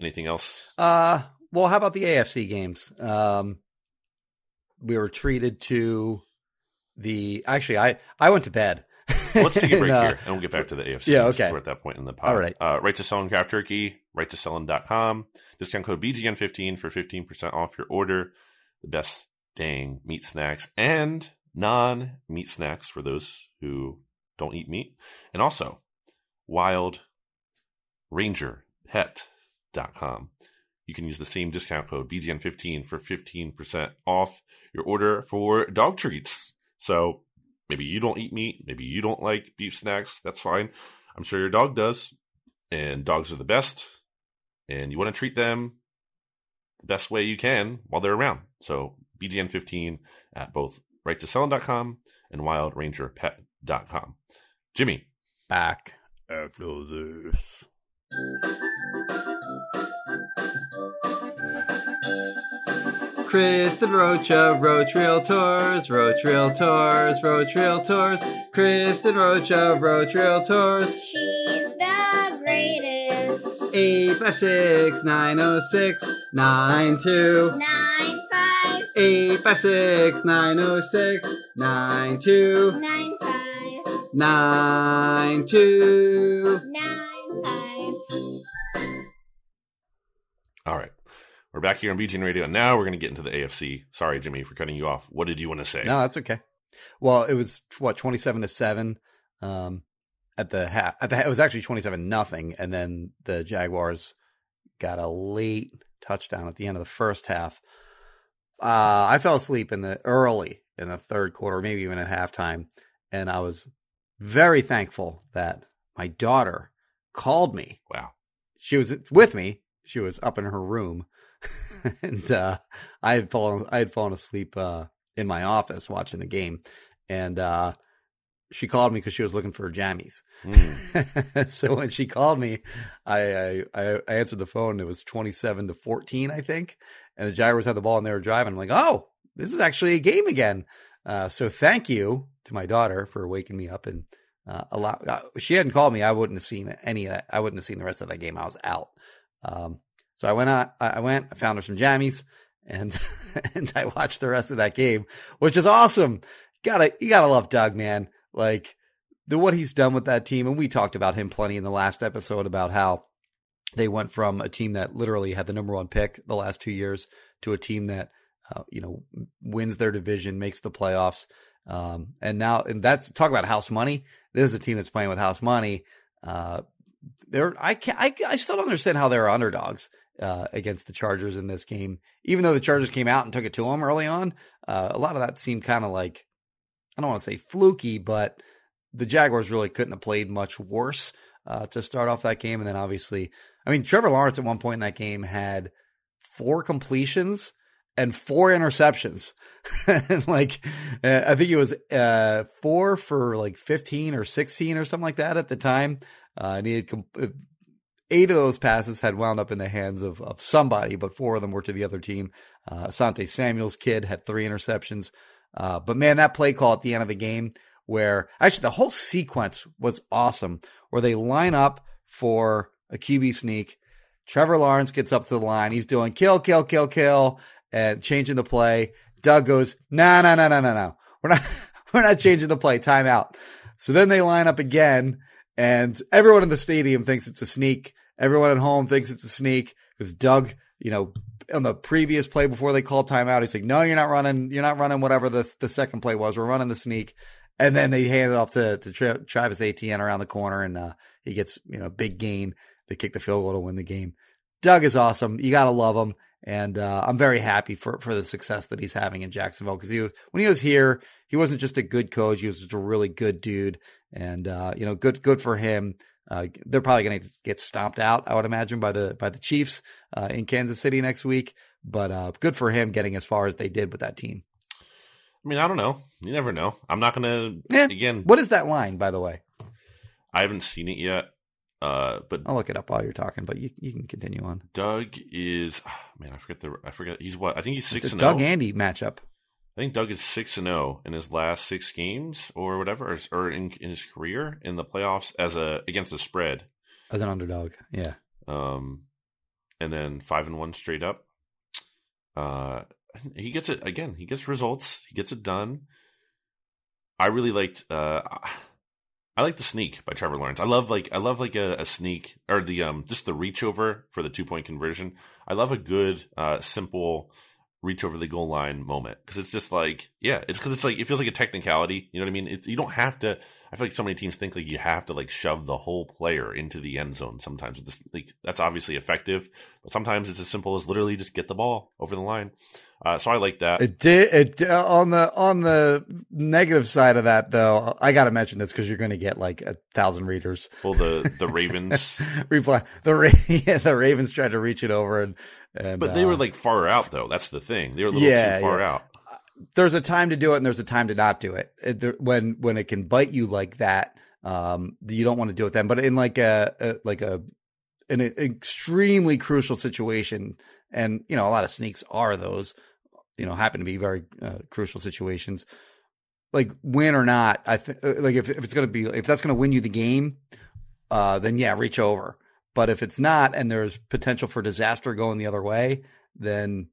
Anything else? Uh, well, how about the AFC games? Um, we were treated to the. Actually, I I went to bed. Let's take a [laughs] break And, uh, here and we'll get back to the AFC. yeah, okay. We're at that point in the pod. All right. Uh, Righteous Felon craft turkey, righteousfelon.com. Discount code BGN15 for 15% off your order. The best dang meat snacks and non meat snacks for those who don't eat meat. And also, wild ranger pet.com. You can use the same discount code BGN15 for 15% off your order for dog treats. So maybe you don't eat meat, maybe you don't like beef snacks. That's fine. I'm sure your dog does. And dogs are the best. And you want to treat them the best way you can while they're around. So BGN15 at both righteousfelon.com and wildrangerpet.com. Jimmy, Back after this. Kristen Rocha, Roach Realtors, Roach Realtors, Roach Realtors, Kristen Rocha, Roach Realtors, She's the greatest. 856 906 92. Nine five 856 906 92. nine five 92. nine five. all right. We're back here on BGN Radio. And now we're going to get into the AFC. Sorry, Jimmy, for cutting you off. What did you want to say? No, that's okay. Well, it was what twenty seven to seven. Um, at the half, at the it was actually twenty seven nothing, and then the Jaguars got a late touchdown at the end of the first half. Uh, I fell asleep in the early in the third quarter, maybe even at halftime, and I was very thankful that my daughter called me. Wow. She was with me. She was up in her room, [laughs] and uh, I had fallen. I had fallen asleep uh, in my office watching the game, and uh, she called me because she was looking for her jammies. Mm. [laughs] so when she called me, I, I I answered the phone. It was twenty seven to fourteen, I think, and the Jaguars had the ball and they were driving. I'm like, oh, this is actually a game again. Uh, so thank you to my daughter for waking me up and uh, allow. Uh, she hadn't called me, I wouldn't have seen any of that. I wouldn't have seen the rest of that game. I was out. Um, so I went out. I went. I found her some jammies, and [laughs] and I watched the rest of that game, which is awesome. Gotta you gotta love Doug, man. Like the what he's done with that team, and we talked about him plenty in the last episode about how they went from a team that literally had the number one pick the last two years to a team that uh, you know wins their division, makes the playoffs, um, and now and that's talk about house money. This is a team that's playing with house money. Uh, they're I can't I, I still don't understand how they're underdogs uh, against the Chargers in this game, even though the Chargers came out and took it to them early on. Uh, a lot of that seemed kind of like I don't want to say fluky, but the Jaguars really couldn't have played much worse uh, to start off that game. And then obviously, I mean, Trevor Lawrence at one point in that game had four completions and four interceptions. [laughs] and like, uh, I think it was uh, four for like 15 or 16 or something like that at the time. Uh, and he had uh, eight of those passes had wound up in the hands of, of somebody, but four of them were to the other team. Uh, Asante Samuel's kid had three interceptions. Uh, but man, that play call at the end of the game where actually the whole sequence was awesome where they line up for a QB sneak. Trevor Lawrence gets up to the line. He's doing kill, kill, kill, kill and changing the play. Doug goes, no, no, no, no, no, no. We're not, [laughs] we're not changing the play. Timeout. So then they line up again and everyone in the stadium thinks it's a sneak. Everyone at home thinks it's a sneak because Doug, you know, on the previous play before they called timeout, he's like, no, you're not running. You're not running whatever the, the second play was. We're running the sneak. And then they hand it off to, to Tra- Travis Etienne around the corner and, uh, he gets, you know, big gain. They kick the field goal to win the game. Doug is awesome. You got to love him. And, uh, I'm very happy for, for the success that he's having in Jacksonville because he, when he was here, he wasn't just a good coach. He was just a really good dude. And, uh, you know, good, good for him. Uh, they're probably going to get stomped out, I would imagine, by the by the Chiefs uh, in Kansas City next week. But uh, good for him getting as far as they did with that team. I mean, I don't know. You never know. I'm not gonna Yeah. again. What is that line, by the way? I haven't seen it yet. Uh, but I'll look it up while you're talking, but you, you can continue on. Doug is man. I forget the. I forget. He's what? I think he's six It's a and Doug zero. Andy matchup. I think Doug is six and zero in his last six games or whatever, or, or in, in his career in the playoffs as a against the spread. as an underdog. Yeah. Um, and then five and one straight up. Uh, he gets it again. He gets results. He gets it done. I really liked. Uh, I like the sneak by Trevor Lawrence. I love like I love like a, a sneak or the um just the reach over for the two point conversion. I love a good uh simple reach over the goal line moment. Because it's just like yeah it's because it's like it feels like a technicality you know what i mean? It's, you don't have to i feel like so many teams think like you have to like shove the whole player into the end zone sometimes This- like that's obviously effective but sometimes it's as simple as literally just get the ball over the line uh, so i like that It did. It uh, on the on the negative side of that, though. I got to mention this because you're going to get like a thousand readers. well the the ravens [laughs] reply. The Ra- [laughs] yeah, the Ravens tried to reach it over, and and but they uh, were like far out though that's the thing they were a little Yeah, too far yeah. out there's a time to do it and there's a time to not do it. It- there- when when it can bite you like that, um, you don't want to do it then. But in like a, a like a an extremely crucial situation, and you know a lot of sneaks are those, you know, happen to be very uh, crucial situations. Like win or not, I think like if if it's gonna be if that's gonna win you the game, uh, then yeah, reach over. But if it's not, and there's potential for disaster going the other way, then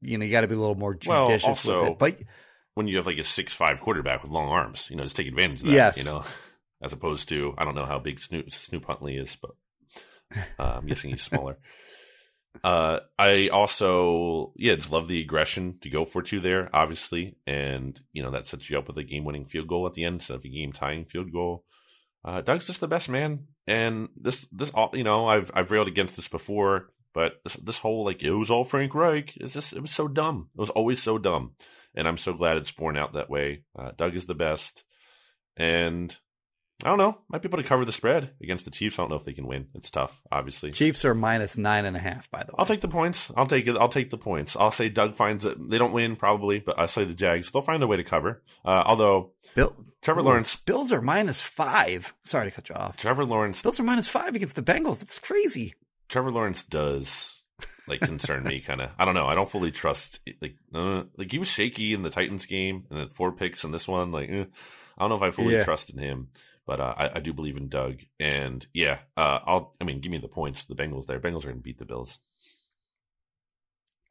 you know you got to be a little more Well, judicious also- with it. But when you have like a six five quarterback with long arms, you know, just take advantage of that. Yes. You know, as opposed to I don't know how big Snoop Snoop Huntley is, but uh, I'm guessing he's smaller. [laughs] Uh, I also yeah, just love the aggression to go for two there, obviously, and you know that sets you up with a game winning field goal at the end instead of a game tying field goal. Uh, Doug's just the best man, and this this all you know I've I've railed against this before, but this this whole like it was all Frank Reich is just it was so dumb. It was always so dumb, and I'm so glad it's borne out that way. Uh, Doug is the best, and I don't know. Might be able to cover the spread against the Chiefs. I don't know if they can win. It's tough, obviously. Chiefs are minus nine and a half, by the way. I'll take the points. I'll take it. I'll take the points. I'll say Doug finds it. They don't win probably, but I'll say the Jags. They'll find a way to cover. Uh, although Bill, Trevor Lawrence, Bills are minus five. Sorry to cut you off. Trevor Lawrence, Bills are minus five against the Bengals. That's crazy. Trevor Lawrence does like concern me [laughs] kind of. I don't know. I don't fully trust. Like, uh, like he was shaky in the Titans game, and then four picks in this one. Like, eh, I don't know if I fully Yeah. trust in him. But uh, I, I do believe in Doug, and yeah, uh, I'll. I mean, give me the points. The Bengals there. Bengals are going to beat the Bills.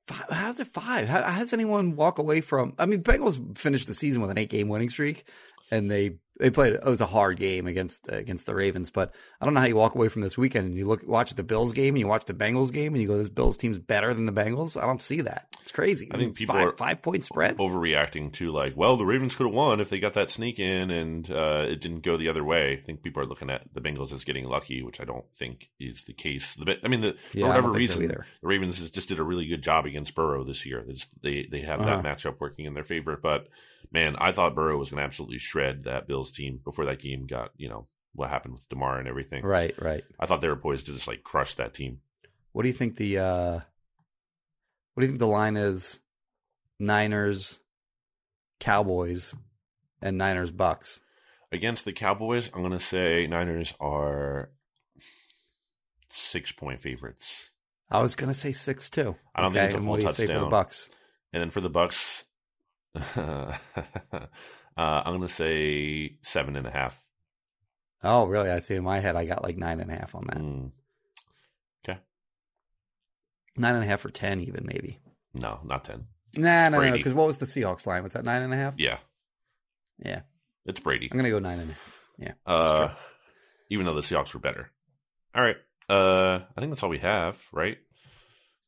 Five, how's it five? How, how does anyone walk away from? I mean, Bengals finished the season with an eight game winning streak, and they they played. It was a hard game against against the Ravens, but I don't know how you walk away from this weekend and you look watch the Bills game and you watch the Bengals game and you go, "This Bills team's better than the Bengals." I don't see that. It's crazy. I think people five, are- five point spread. overreacting to like, well, the Ravens could have won if they got that sneak in and uh, it didn't go the other way. I think people are looking at the Bengals as getting lucky, which I don't think is the case. The, I mean, the, Yeah, for whatever so reason, either. the Ravens has just did a really good job against Burrow this year. They just, they, they have Uh-huh. that matchup working in their favor. But man, I thought Burrow was going to absolutely shred that Bills team before that game got you know what happened with Damar and everything. Right, right. I thought they were poised to just like crush that team. What do you think the uh what do you think the line is? Niners, Cowboys, and Niners Bucks. Against the Cowboys, I'm going to say Niners are six point favorites. I was gonna say six two. I don't think it's a full what do you say for the touchdown. Bucks? And then for the Bucks, [laughs] uh, I'm going to say seven and a half. Oh, really? I see in my head I got like nine and a half on that. Mm, Nine and a half or ten even maybe. no, not ten. Nah, no, no, no. Because what was the Seahawks line? Was that nine and a half? Yeah, Yeah. it's Brady. I'm gonna go nine and a half. Yeah. Uh, even though the Seahawks were better. All right. Uh, I think that's all we have, right?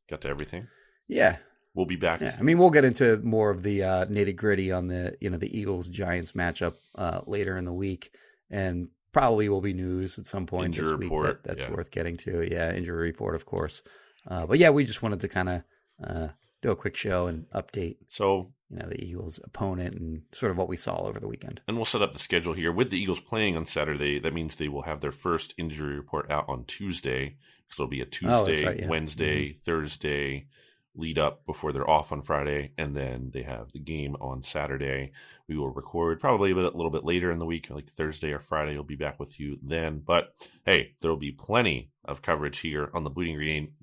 Got to everything. Yeah. We'll be back. Yeah, I mean, we'll get into more of the uh, nitty gritty on the you know the Eagles Giants matchup uh, later in the week, and probably will be news at some point this week report, that, that's yeah. worth getting to. Yeah, injury report, of course. Uh, but yeah, we just wanted to kind of uh, do a quick show and update So you know the Eagles' opponent and sort of what we saw over the weekend. And we'll set up the schedule here with the Eagles playing on Saturday. That means they will have their first injury report out on Tuesday because it'll be a Oh, Tuesday, right, yeah. Wednesday, Thursday lead up before they're off on Friday, and then they have the game on Saturday. We will record probably a, bit, a little bit later in the week, like Thursday or Friday. We'll be back with you then. But hey, there will be plenty of coverage here on the Bleeding Green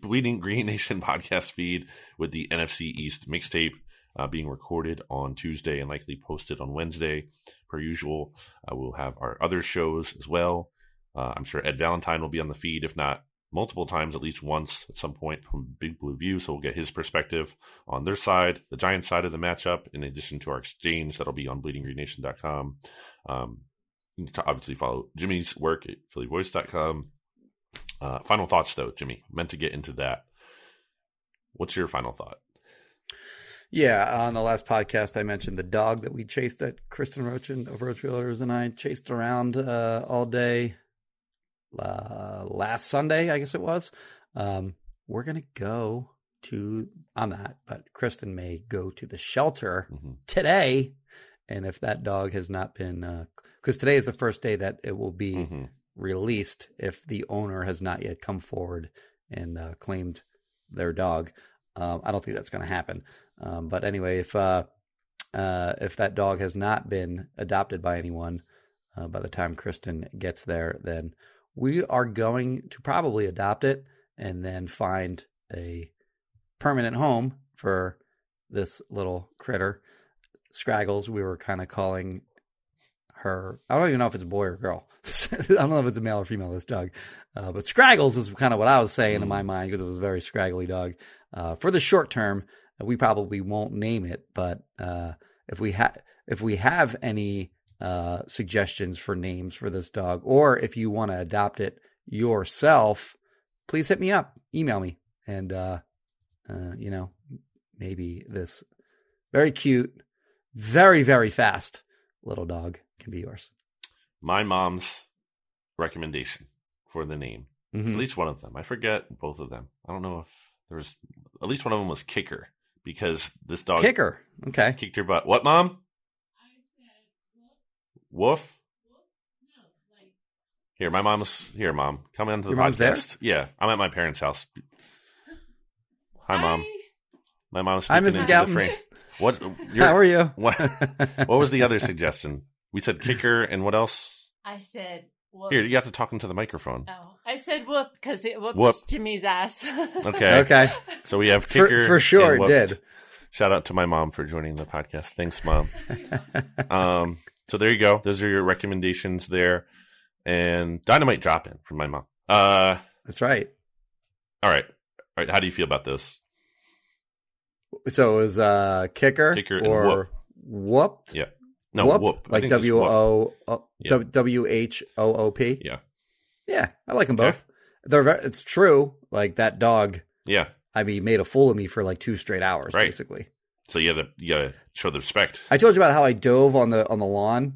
Bleeding Green [laughs] Nation podcast feed with the NFC East mixtape uh, being recorded on Tuesday and likely posted on Wednesday. Per usual, uh, we'll have our other shows as well. Uh, I'm sure Ed Valentine will be on the feed, if not multiple times, at least once at some point from Big Blue View. So we'll get his perspective on their side, the Giants side of the matchup, in addition to our exchange that'll be on bleedinggreennation.com. Um, you obviously follow Jimmy's work at phillyvoice.com. Uh, final thoughts, though, Jimmy. Meant to get into that. What's your final thought? Yeah, on the last podcast, I mentioned the dog that we chased at Kristen Roach and Roach Realtors and I chased around uh, all day uh, last Sunday, I guess it was. Um, we're gonna go to. on that, but Kristen may go to the shelter hmm today, and if that dog has not been, because today is the first day that it will be hmm released if the owner has not yet come forward and uh, claimed their dog. Um, I don't think that's going to happen. Um, but anyway, if uh, uh, if that dog has not been adopted by anyone uh, by the time Kristen gets there, then we are going to probably adopt it and then find a permanent home for this little critter. Scraggles, we were kind of calling her. I don't even know if it's a boy or girl. [laughs] I don't know if it's a male or female. This dog, uh, but Scraggles is kind of what I was saying in my mind because it was a very scraggly dog. Uh, for the short term, we probably won't name it, but uh, if we have if we have any uh, suggestions for names for this dog, or if you want to adopt it yourself, please hit me up, email me, and uh, uh, you know maybe this very cute, very very fast little dog can be yours. My mom's recommendation for the name. Mhm. At least one of them. I forget both of them. I don't know if there was. At least one of them was Kicker because this dog Kicker, okay. kicked your butt. What, mom? Woof. Here, my mom's here. Mom, come into the Your mom's podcast. Yeah, I'm at my parents' house. Hi, mom. My mom's Hi, speaking Mrs. into Gowton. the frame. What? [laughs] How are you? What? [laughs] What was the other suggestion? We said kicker and what else? I said, whoop. Here, you have to talk into the microphone. Oh, I said whoop because it whoops Whoop. Jimmy's ass. [laughs] Okay. Okay. So we have For, kicker for sure and it whooped. did. Shout out to my mom for joining the podcast. Thanks, mom. um, so there you go. Those are your recommendations there, and dynamite drop in from my mom. Uh, That's right. all right, all right. How do you feel about this? So it was uh, kicker, Kicker and or whooped. Yeah. No, whoop, whoop. Like W whoop. O Yeah. W H O O P. Yeah. Yeah, I like them both. They're it's true. Like that dog. Yeah. I mean, made a fool of me for like two straight hours, Right. basically. So you gotta you gotta show the respect. I told you about how I dove on the on the lawn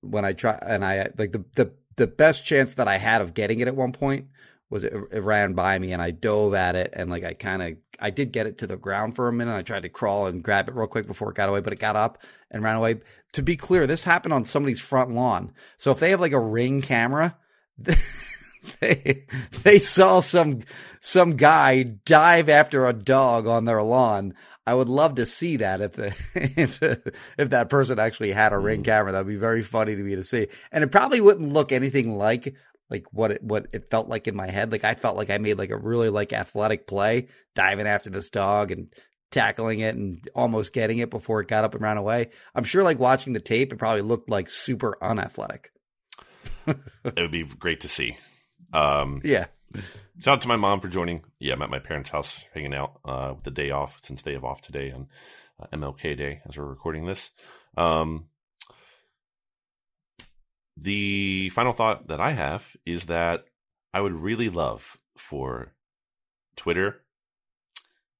when I try and I like the the the best chance that I had of getting it at one point was it, it ran by me and I dove at it and like I kind of I did get it to the ground for a minute. I tried to crawl and grab it real quick before it got away, but it got up and ran away. To be clear, this happened on somebody's front lawn. So if they have like a ring camera, [laughs] they they saw some some guy dive after a dog on their lawn. I would love to see that if the [laughs] if if that person actually had a ring camera. That'd be very funny to me to see. And it probably wouldn't look anything like like what it what it felt like in my head. Like I felt like I made like a really like athletic play, diving after this dog and tackling it and almost getting it before it got up and ran away. I'm sure like watching the tape, it probably looked like super unathletic. [laughs] It would be great to see. Um, Yeah. Shout out to my mom for joining. Yeah, I'm at my parents' house hanging out uh, with the day off since they have off today on uh, MLK Day as we're recording this. Um, the final thought that I have is that I would really love for Twitter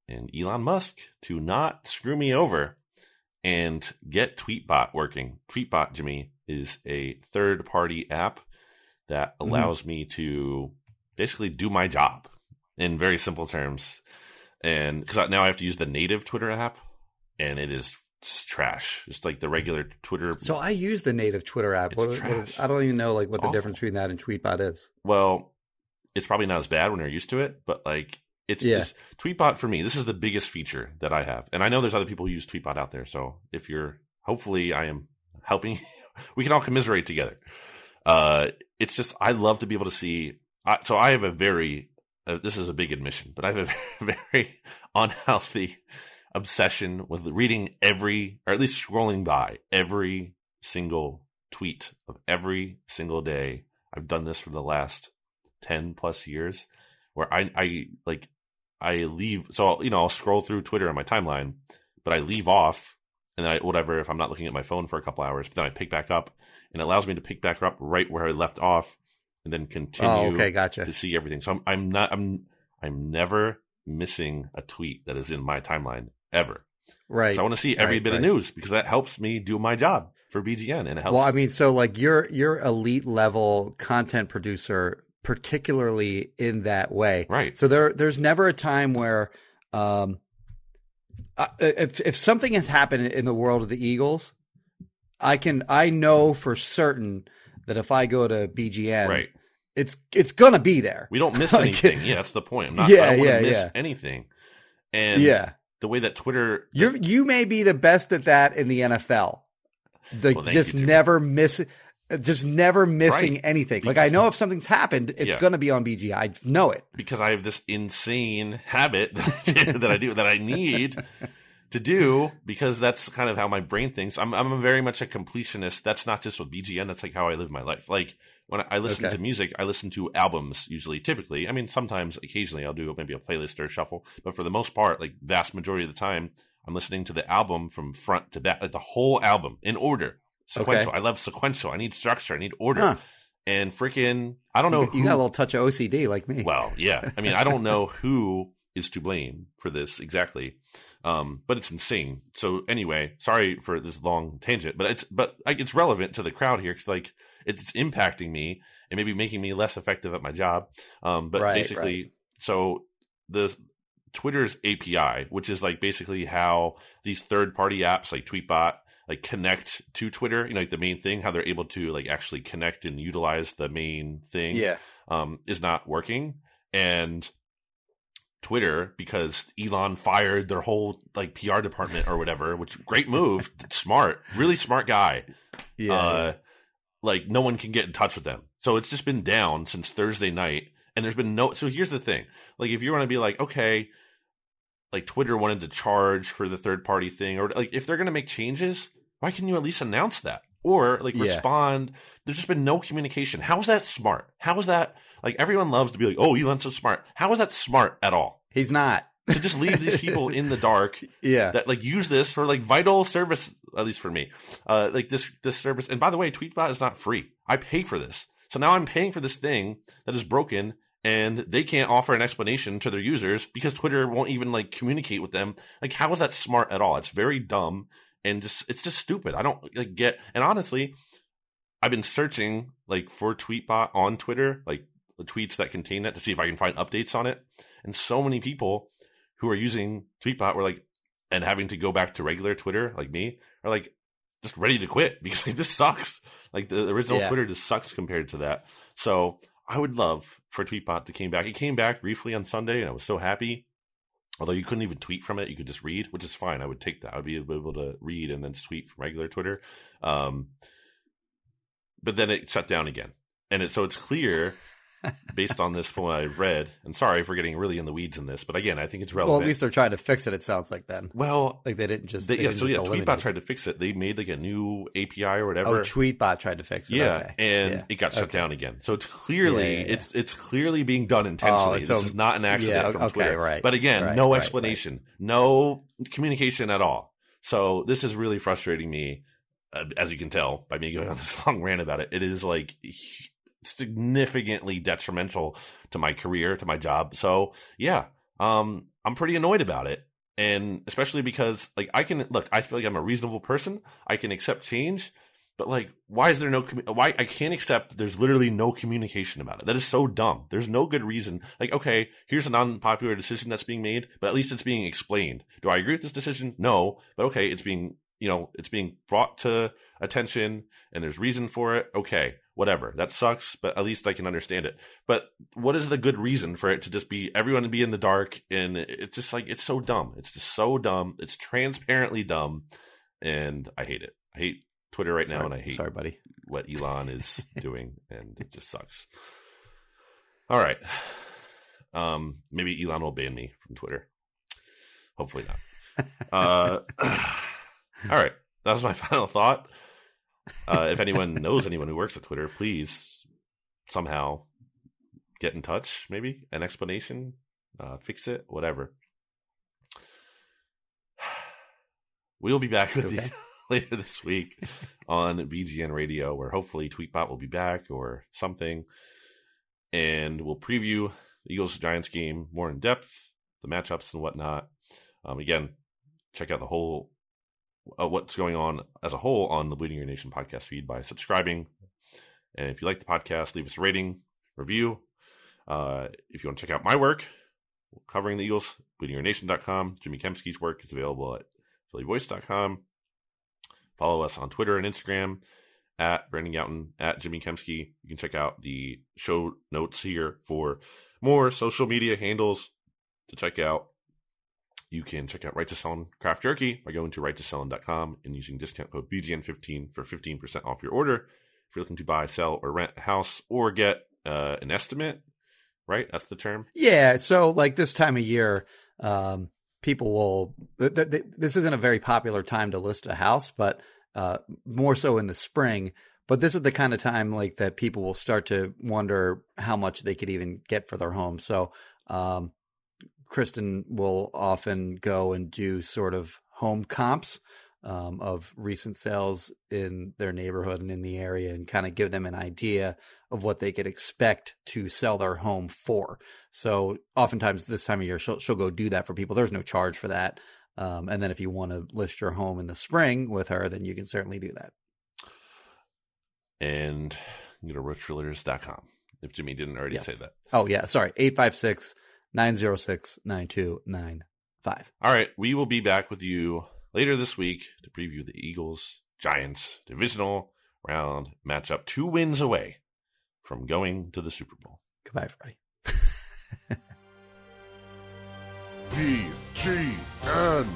and Elon Musk to not screw me over and get Tweetbot working. Tweetbot, Jimmy, is a third party app that Mhm. allows me to basically do my job in very simple terms. And because now I have to use the native Twitter app, and it is trash. It's like the regular Twitter. So I use the native Twitter app. What, what is. I don't even know like what It's the awful. difference between that and Tweetbot is. well, it's probably not as bad when you're used to it, but like it's Yeah. just Tweetbot for me. This is the biggest feature that I have, and I know there's other people who use Tweetbot out there. So if you're, hopefully, I am helping. [laughs] we can all commiserate together. Uh, it's just I love to be able to see. I, so I have a very uh, this is a big admission, but I have a [laughs] very unhealthy obsession with reading every, or at least scrolling by every single tweet of every single day. I've done this for the last 10 plus years where I, I like, I leave. So, you know, I'll scroll through Twitter on my timeline, but I leave off and then I, whatever, if I'm not looking at my phone for a couple hours, but then I pick back up and it allows me to pick back up right where I left off and then continue Oh, okay, gotcha. to see everything. So I'm, I'm not, I'm, I'm never missing a tweet that is in my timeline ever. Right. So I want to see every Right, bit of news because that helps me do my job for BGN and it helps. Well, I mean, so like you're you're elite level content producer, particularly in that way. right. So there there's never a time where um uh, if if something has happened in the world of the Eagles, I can I know for certain that if I go to BGN, right. it's it's gonna be there. We don't miss [laughs] Like- anything. Yeah, that's the point. I'm not, Yeah, I don't yeah, to miss yeah. anything. And yeah, the way that Twitter, you you may be the best at that in the NFL. The Well, just you, never miss, just never missing Right. anything. Like I know if something's happened, it's Yeah. gonna be on BG. I know it. because I have this insane habit that [laughs] that I do that I need [laughs] to do because that's kind of how my brain thinks. I'm I'm very much a completionist. That's not just with BGN. That's like how I live my life. Like when I listen Okay. to music, I listen to albums usually. Typically, I mean, sometimes, occasionally, I'll do maybe a playlist or a shuffle. But for the most part, like vast majority of the time, I'm listening to the album from front to back, like the whole album in order. Sequential. Okay. I love sequential. I need structure. I need order. Huh. And freaking, I don't know. You, got- you got a little touch of OCD like me. well, yeah. I mean, I don't know [laughs] who is to blame for this exactly, um, but it's insane. So anyway, sorry for this long tangent, but it's but like, it's relevant to the crowd here because like it's impacting me and maybe making me less effective at my job. Um, but Right, basically, so the Twitter's API, which is like basically how these third party apps like Tweetbot, like connect to Twitter, you know, like the main thing, how they're able to like actually connect and utilize the main thing, Yeah. um, is not working. And Twitter, because Elon fired their whole like PR department or whatever, which great move, smart, really smart guy. Yeah. Uh, like no one can get in touch with them. So it's just been down since Thursday night, and there's been no. So here's the thing: like if you want to be like, okay, like Twitter wanted to charge for the third party thing, or like if they're going to make changes, why can you at least announce that or like Yeah. respond? There's just been no communication. How is that smart? How is that like everyone loves to be like, oh, Elon's so smart. How is that smart at all? He's not. To just leave these people in the dark [laughs] Yeah. that like use this for like vital service at least for me uh like this this service and by the way tweetbot is not free i pay for this so now i'm paying for this thing that is broken and they can't offer an explanation to their users because twitter won't even like communicate with them like how is that smart at all it's very dumb and just it's just stupid i don't like get and honestly i've been searching like for tweetbot on twitter like the tweets that contain that to see if i can find updates on it and so many people who are using tweetbot were like and having to go back to regular Twitter, like me, are like just ready to quit [laughs] because like this sucks. Like the original Yeah. Twitter just sucks compared to that. So I would love for Tweetbot to came back. It came back briefly on Sunday, and I was so happy. Although you couldn't even tweet from it, you could just read, which is fine. I would take that. I would be able to read and then tweet from regular Twitter. Um, but then it shut down again, and it, so it's clear. [laughs] based on this from what I've read, and sorry for getting really in the weeds in this, but again, I think it's relevant. well, at least they're trying to fix it. It sounds like then. well, Like they didn't just. they, they yeah, didn't so yeah, just eliminate Tweetbot tried to fix it. They made like a new API or whatever. Oh, Tweetbot tried to fix it. yeah, Okay. and Yeah. it got shut Okay. down again. So it's clearly Yeah, yeah, yeah. it's it's clearly being done intentionally. Oh, so- this is not an accident yeah, from okay, Twitter. right, But again, right, no right, explanation, no communication at all. So this is really frustrating me, uh, as you can tell by me going on this [laughs] long rant about it. It is like significantly detrimental to my career, to my job. So yeah, um, I'm pretty annoyed about it. And especially because like I can look, I feel like I'm a reasonable person. I can accept change, but like, why is there no, why I can't accept there's literally no communication about it. That is so dumb. There's no good reason. Like, okay, here's an unpopular decision that's being made, but at least it's being explained. Do I agree with this decision? No, but okay, it's being, you know, it's being brought to attention and there's reason for it. Okay, whatever. That sucks, but at least I can understand it. But what is the good reason for it to just be everyone to be in the dark? And it's just like, it's so dumb. It's just so dumb. It's transparently dumb. And I hate it. I hate Twitter right now and I hate Sorry, buddy. what Elon is [laughs] doing, and it just sucks. All right, um, maybe Elon will ban me from Twitter. Hopefully not. uh, [laughs] [clears throat] all right, that was my [laughs] final thought. Uh, if anyone knows anyone who works at Twitter, please somehow get in touch. Maybe an explanation, uh, fix it, whatever. [sighs] We'll be back with Okay. you [laughs] later this week on BGN Radio, where hopefully Tweetbot will be back or something, and we'll preview the Eagles Giants game more in depth, the matchups and whatnot. Um, again, check out the whole uh, what's going on as a whole on the Bleeding Green Nation podcast feed by subscribing. And if you like the podcast, leave us a rating, review. Uh, if you want to check out my work covering the Eagles, bleedinggreennation.com. Jimmy Kempski's work is available at phillyvoice.com. Follow us on Twitter and Instagram at Brandon Gowton, at Jimmy Kemsky. You can check out the show notes here for more social media handles to check out. You can check out Righteous Felon Craft Jerky by going to righteousfelon.com and using discount code BGN15 for 15% off your order. If you're looking to buy, sell, or rent a house or get uh, an estimate, right? That's the term. Yeah. So like this time of year, um, people will. Th- th- th- this isn't a very popular time to list a house, but uh, more so in the spring. But this is the kind of time like that people will start to wonder how much they could even get for their home. So, um, Kristen will often go and do sort of home comps um, of recent sales in their neighborhood and in the area and kind of give them an idea of what they could expect to sell their home for. So oftentimes this time of year, she'll, she'll go do that for people. There's no charge for that. Um, and then if you want to list your home in the spring with her, then you can certainly do that. And go to roachrealtors.com if Jimmy didn't already Yes. say that. Oh, yeah. Sorry. 856 906 9295. All right. We will be back with you later this week to preview the Eagles Giants divisional round matchup, two wins away from going to the Super Bowl. Goodbye, everybody. [laughs] BGN.